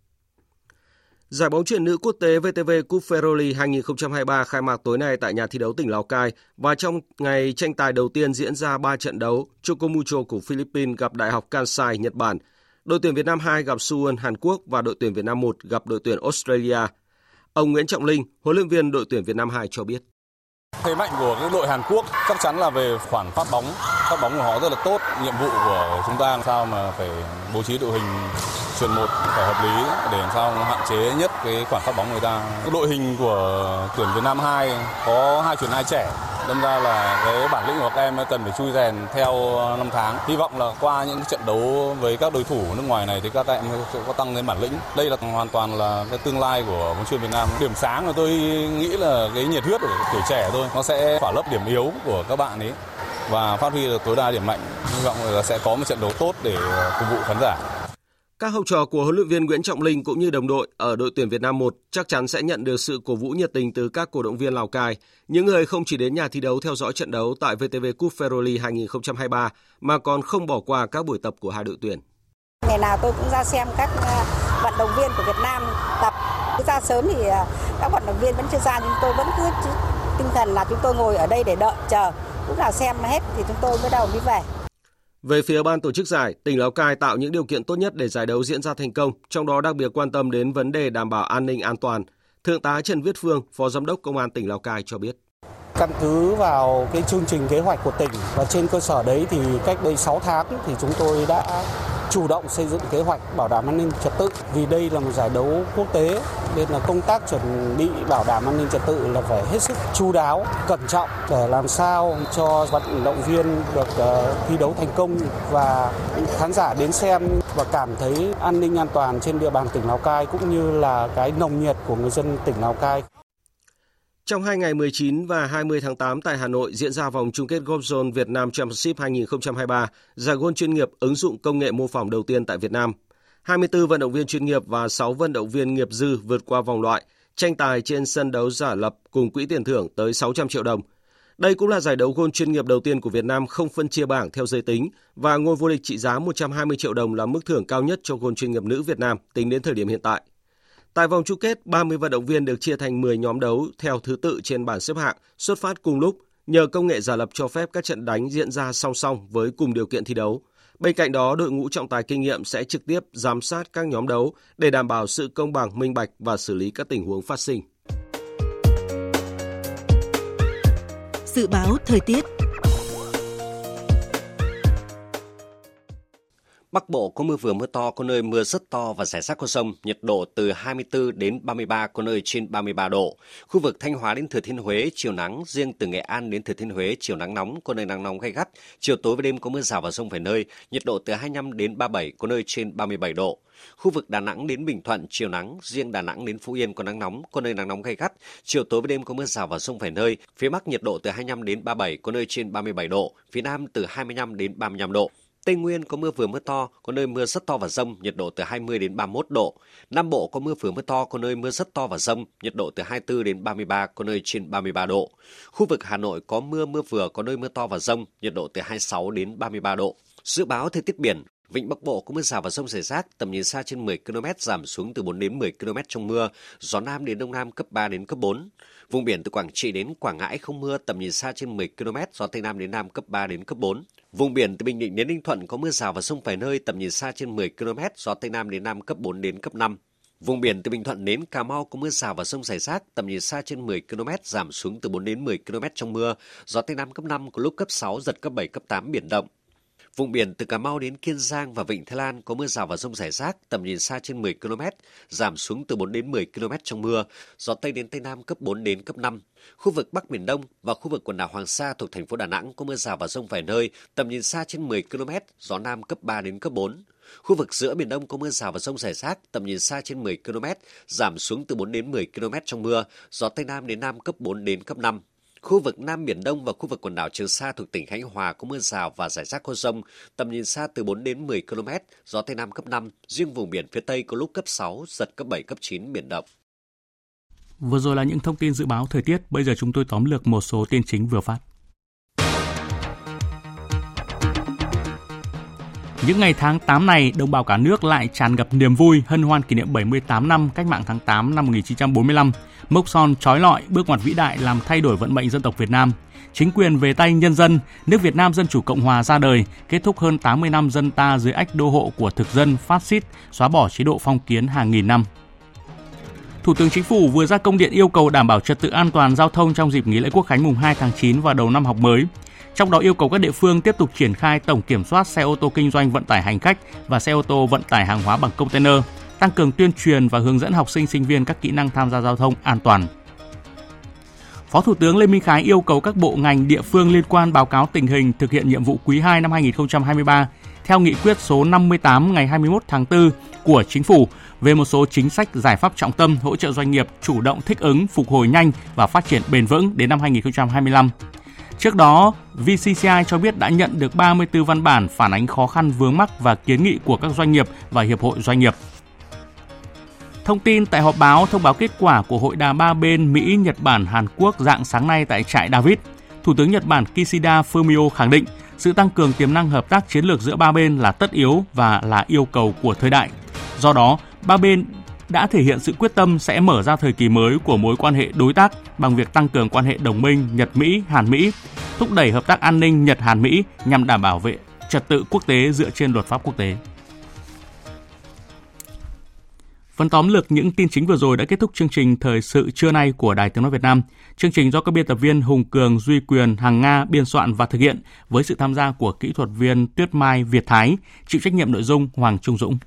Giải bóng chuyền nữ quốc tế VTV Cup Ferroli 2023 khai mạc tối nay tại nhà thi đấu tỉnh Lào Cai và trong ngày tranh tài đầu tiên diễn ra 3 trận đấu, Chocomucho của Philippines gặp Đại học Kansai, Nhật Bản, đội tuyển Việt Nam 2 gặp Suwon, Hàn Quốc và đội tuyển Việt Nam 1 gặp đội tuyển Australia. Ông Nguyễn Trọng Linh, huấn luyện viên đội tuyển Việt Nam 2 cho biết. Thế mạnh của cái đội Hàn Quốc chắc chắn là về khoảng phát bóng. Phát bóng của họ rất là tốt. Nhiệm vụ của chúng ta làm sao mà phải bố trí đội hình chuyển một phải hợp lý để làm sao hạn chế nhất cái khoảng phát bóng người ta. Đội hình của tuyển Việt Nam 2 có hai chuyển hai trẻ, đâm ra là cái bản lĩnh của các em cần phải chui rèn theo năm tháng. Hy vọng là qua những trận đấu với các đối thủ nước ngoài này thì các em sẽ có tăng lên bản lĩnh. Đây là hoàn toàn là cái tương lai của bóng chuyền Việt Nam. Điểm sáng mà tôi nghĩ là cái nhiệt huyết của tuổi trẻ thôi, nó sẽ khỏa lấp điểm yếu của các bạn ấy và phát huy được tối đa điểm mạnh. Hy vọng là sẽ có một trận đấu tốt để phục vụ khán giả các học trò của huấn luyện viên Nguyễn Trọng Linh cũng như đồng đội ở đội tuyển Việt Nam 1 chắc chắn sẽ nhận được sự cổ vũ nhiệt tình từ các cổ động viên Lào Cai, những người không chỉ đến nhà thi đấu theo dõi trận đấu tại VTV Cup Ferroli 2023 mà còn không bỏ qua các buổi tập của hai đội tuyển. Ngày nào tôi cũng ra xem các ờ, vận động viên của Việt Nam tập. Ra sớm thì ờ, các vận động viên vẫn chưa ra nhưng tôi vẫn cứ tinh thần là chúng tôi ngồi ở đây để đợi chờ. Lúc nào xem hết thì chúng tôi mới đầu đi về. Về phía ban tổ chức giải, tỉnh Lào Cai tạo những điều kiện tốt nhất để giải đấu diễn ra thành công, trong đó đặc biệt quan tâm đến vấn đề đảm bảo an ninh an toàn. Thượng tá Trần Viết Phương, Phó Giám đốc Công an tỉnh Lào Cai cho biết. Căn cứ vào cái chương trình kế hoạch của tỉnh và trên cơ sở đấy thì cách đây 6 tháng thì chúng tôi đã chủ động xây dựng kế hoạch bảo đảm an ninh trật tự vì đây là một giải đấu quốc tế nên là công tác chuẩn bị bảo đảm an ninh trật tự là phải hết sức chu đáo, cẩn trọng để làm sao cho vận động viên được uh, thi đấu thành công và khán giả đến xem và cảm thấy an ninh an toàn trên địa bàn tỉnh Lào Cai cũng như là cái nồng nhiệt của người dân tỉnh Lào Cai. Trong hai ngày 19 và 20 tháng 8 tại Hà Nội diễn ra vòng chung kết Golf Zone Việt Nam Championship 2023, giải golf chuyên nghiệp ứng dụng công nghệ mô phỏng đầu tiên tại Việt Nam. 24 vận động viên chuyên nghiệp và 6 vận động viên nghiệp dư vượt qua vòng loại, tranh tài trên sân đấu giả lập cùng quỹ tiền thưởng tới 600 triệu đồng. Đây cũng là giải đấu golf chuyên nghiệp đầu tiên của Việt Nam không phân chia bảng theo giới tính và ngôi vô địch trị giá 120 triệu đồng là mức thưởng cao nhất cho golf chuyên nghiệp nữ Việt Nam tính đến thời điểm hiện tại. Tại vòng chung kết, 30 vận động viên được chia thành 10 nhóm đấu theo thứ tự trên bảng xếp hạng, xuất phát cùng lúc nhờ công nghệ giả lập cho phép các trận đánh diễn ra song song với cùng điều kiện thi đấu. Bên cạnh đó, đội ngũ trọng tài kinh nghiệm sẽ trực tiếp giám sát các nhóm đấu để đảm bảo sự công bằng, minh bạch và xử lý các tình huống phát sinh. Dự báo thời tiết Bắc Bộ có mưa vừa mưa to, có nơi mưa rất to và rải rác có sông nhiệt độ từ 24 đến 33, có nơi trên 33 độ. Khu vực Thanh Hóa đến Thừa Thiên Huế chiều nắng, riêng từ Nghệ An đến Thừa Thiên Huế chiều nắng nóng, có nơi nắng nóng gay gắt. Chiều tối và đêm có mưa rào và rông vài nơi, nhiệt độ từ 25 đến 37, có nơi trên 37 độ. Khu vực Đà Nẵng đến Bình Thuận chiều nắng, riêng Đà Nẵng đến Phú Yên có nắng nóng, có nơi nắng nóng gay gắt. Chiều tối và đêm có mưa rào và rông vài nơi. Phía Bắc nhiệt độ từ 25 đến 37, có nơi trên 37 độ. Phía Nam từ 25 đến 35 độ. Tây Nguyên có mưa vừa mưa to, có nơi mưa rất to và rông, nhiệt độ từ 20 đến 31 độ. Nam Bộ có mưa vừa mưa to, có nơi mưa rất to và rông, nhiệt độ từ 24 đến 33, có nơi trên 33 độ. Khu vực Hà Nội có mưa mưa vừa, có nơi mưa to và rông, nhiệt độ từ 26 đến 33 độ. Dự báo thời tiết biển, Vịnh Bắc Bộ có mưa rào và rông rải rác, tầm nhìn xa trên 10 km giảm xuống từ 4 đến 10 km trong mưa, gió Nam đến Đông Nam cấp 3 đến cấp 4. Vùng biển từ Quảng Trị đến Quảng Ngãi không mưa, tầm nhìn xa trên 10 km, gió Tây Nam đến Nam cấp 3 đến cấp 4. Vùng biển từ Bình Định đến Ninh Thuận có mưa rào và rông vài nơi, tầm nhìn xa trên 10 km, gió Tây Nam đến Nam cấp 4 đến cấp 5. Vùng biển từ Bình Thuận đến Cà Mau có mưa rào và rông rải rác, tầm nhìn xa trên 10 km, giảm xuống từ 4 đến 10 km trong mưa, gió Tây Nam cấp 5, có lúc cấp 6, giật cấp 7, cấp 8, biển động. Vùng biển từ Cà Mau đến Kiên Giang và Vịnh Thái Lan có mưa rào và rông rải rác, tầm nhìn xa trên 10 km, giảm xuống từ 4 đến 10 km trong mưa, gió Tây đến Tây Nam cấp 4 đến cấp 5. Khu vực Bắc Biển Đông và khu vực quần đảo Hoàng Sa thuộc thành phố Đà Nẵng có mưa rào và rông vài nơi, tầm nhìn xa trên 10 km, gió Nam cấp 3 đến cấp 4. Khu vực giữa Biển Đông có mưa rào và rông rải rác, tầm nhìn xa trên 10 km, giảm xuống từ 4 đến 10 km trong mưa, gió Tây Nam đến Nam cấp 4 đến cấp 5. Khu vực Nam Biển Đông và khu vực quần đảo Trường Sa thuộc tỉnh Khánh Hòa có mưa rào và rải rác có rông, tầm nhìn xa từ 4 đến 10 km, gió Tây Nam cấp 5, riêng vùng biển phía Tây có lúc cấp 6, giật cấp 7, cấp 9, biển động. Vừa rồi là những thông tin dự báo thời tiết, bây giờ chúng tôi tóm lược một số tin chính vừa phát. Những ngày tháng 8 này, đồng bào cả nước lại tràn ngập niềm vui hân hoan kỷ niệm 78 năm cách mạng tháng 8 năm 1945, mốc son trói lọi bước ngoặt vĩ đại làm thay đổi vận mệnh dân tộc Việt Nam. Chính quyền về tay nhân dân, nước Việt Nam Dân Chủ Cộng Hòa ra đời, kết thúc hơn 80 năm dân ta dưới ách đô hộ của thực dân phát xít, xóa bỏ chế độ phong kiến hàng nghìn năm. Thủ tướng Chính phủ vừa ra công điện yêu cầu đảm bảo trật tự an toàn giao thông trong dịp nghỉ lễ Quốc khánh mùng 2 tháng 9 và đầu năm học mới. Trong đó yêu cầu các địa phương tiếp tục triển khai tổng kiểm soát xe ô tô kinh doanh vận tải hành khách và xe ô tô vận tải hàng hóa bằng container, tăng cường tuyên truyền và hướng dẫn học sinh sinh viên các kỹ năng tham gia giao thông an toàn. Phó Thủ tướng Lê Minh Khái yêu cầu các bộ ngành địa phương liên quan báo cáo tình hình thực hiện nhiệm vụ quý 2 năm 2023 theo nghị quyết số 58 ngày 21 tháng 4 của Chính phủ về một số chính sách giải pháp trọng tâm hỗ trợ doanh nghiệp chủ động thích ứng, phục hồi nhanh và phát triển bền vững đến năm 2025. Trước đó, VCCI cho biết đã nhận được 34 văn bản phản ánh khó khăn vướng mắc và kiến nghị của các doanh nghiệp và hiệp hội doanh nghiệp. Thông tin tại họp báo thông báo kết quả của hội đàm ba bên Mỹ, Nhật Bản, Hàn Quốc dạng sáng nay tại trại David. Thủ tướng Nhật Bản Kishida Fumio khẳng định sự tăng cường tiềm năng hợp tác chiến lược giữa ba bên là tất yếu và là yêu cầu của thời đại. Do đó, ba bên đã thể hiện sự quyết tâm sẽ mở ra thời kỳ mới của mối quan hệ đối tác bằng việc tăng cường quan hệ đồng minh Nhật-Mỹ, Hàn-Mỹ, thúc đẩy hợp tác an ninh Nhật-Hàn-Mỹ nhằm đảm bảo vệ trật tự quốc tế dựa trên luật pháp quốc tế. Phần tóm lược những tin chính vừa rồi đã kết thúc chương trình Thời sự trưa nay của Đài Tiếng Nói Việt Nam. Chương trình do các biên tập viên Hùng Cường, Duy Quyền, Hằng Nga biên soạn và thực hiện với sự tham gia của kỹ thuật viên Tuyết Mai Việt Thái, chịu trách nhiệm nội dung Hoàng Trung Dũng.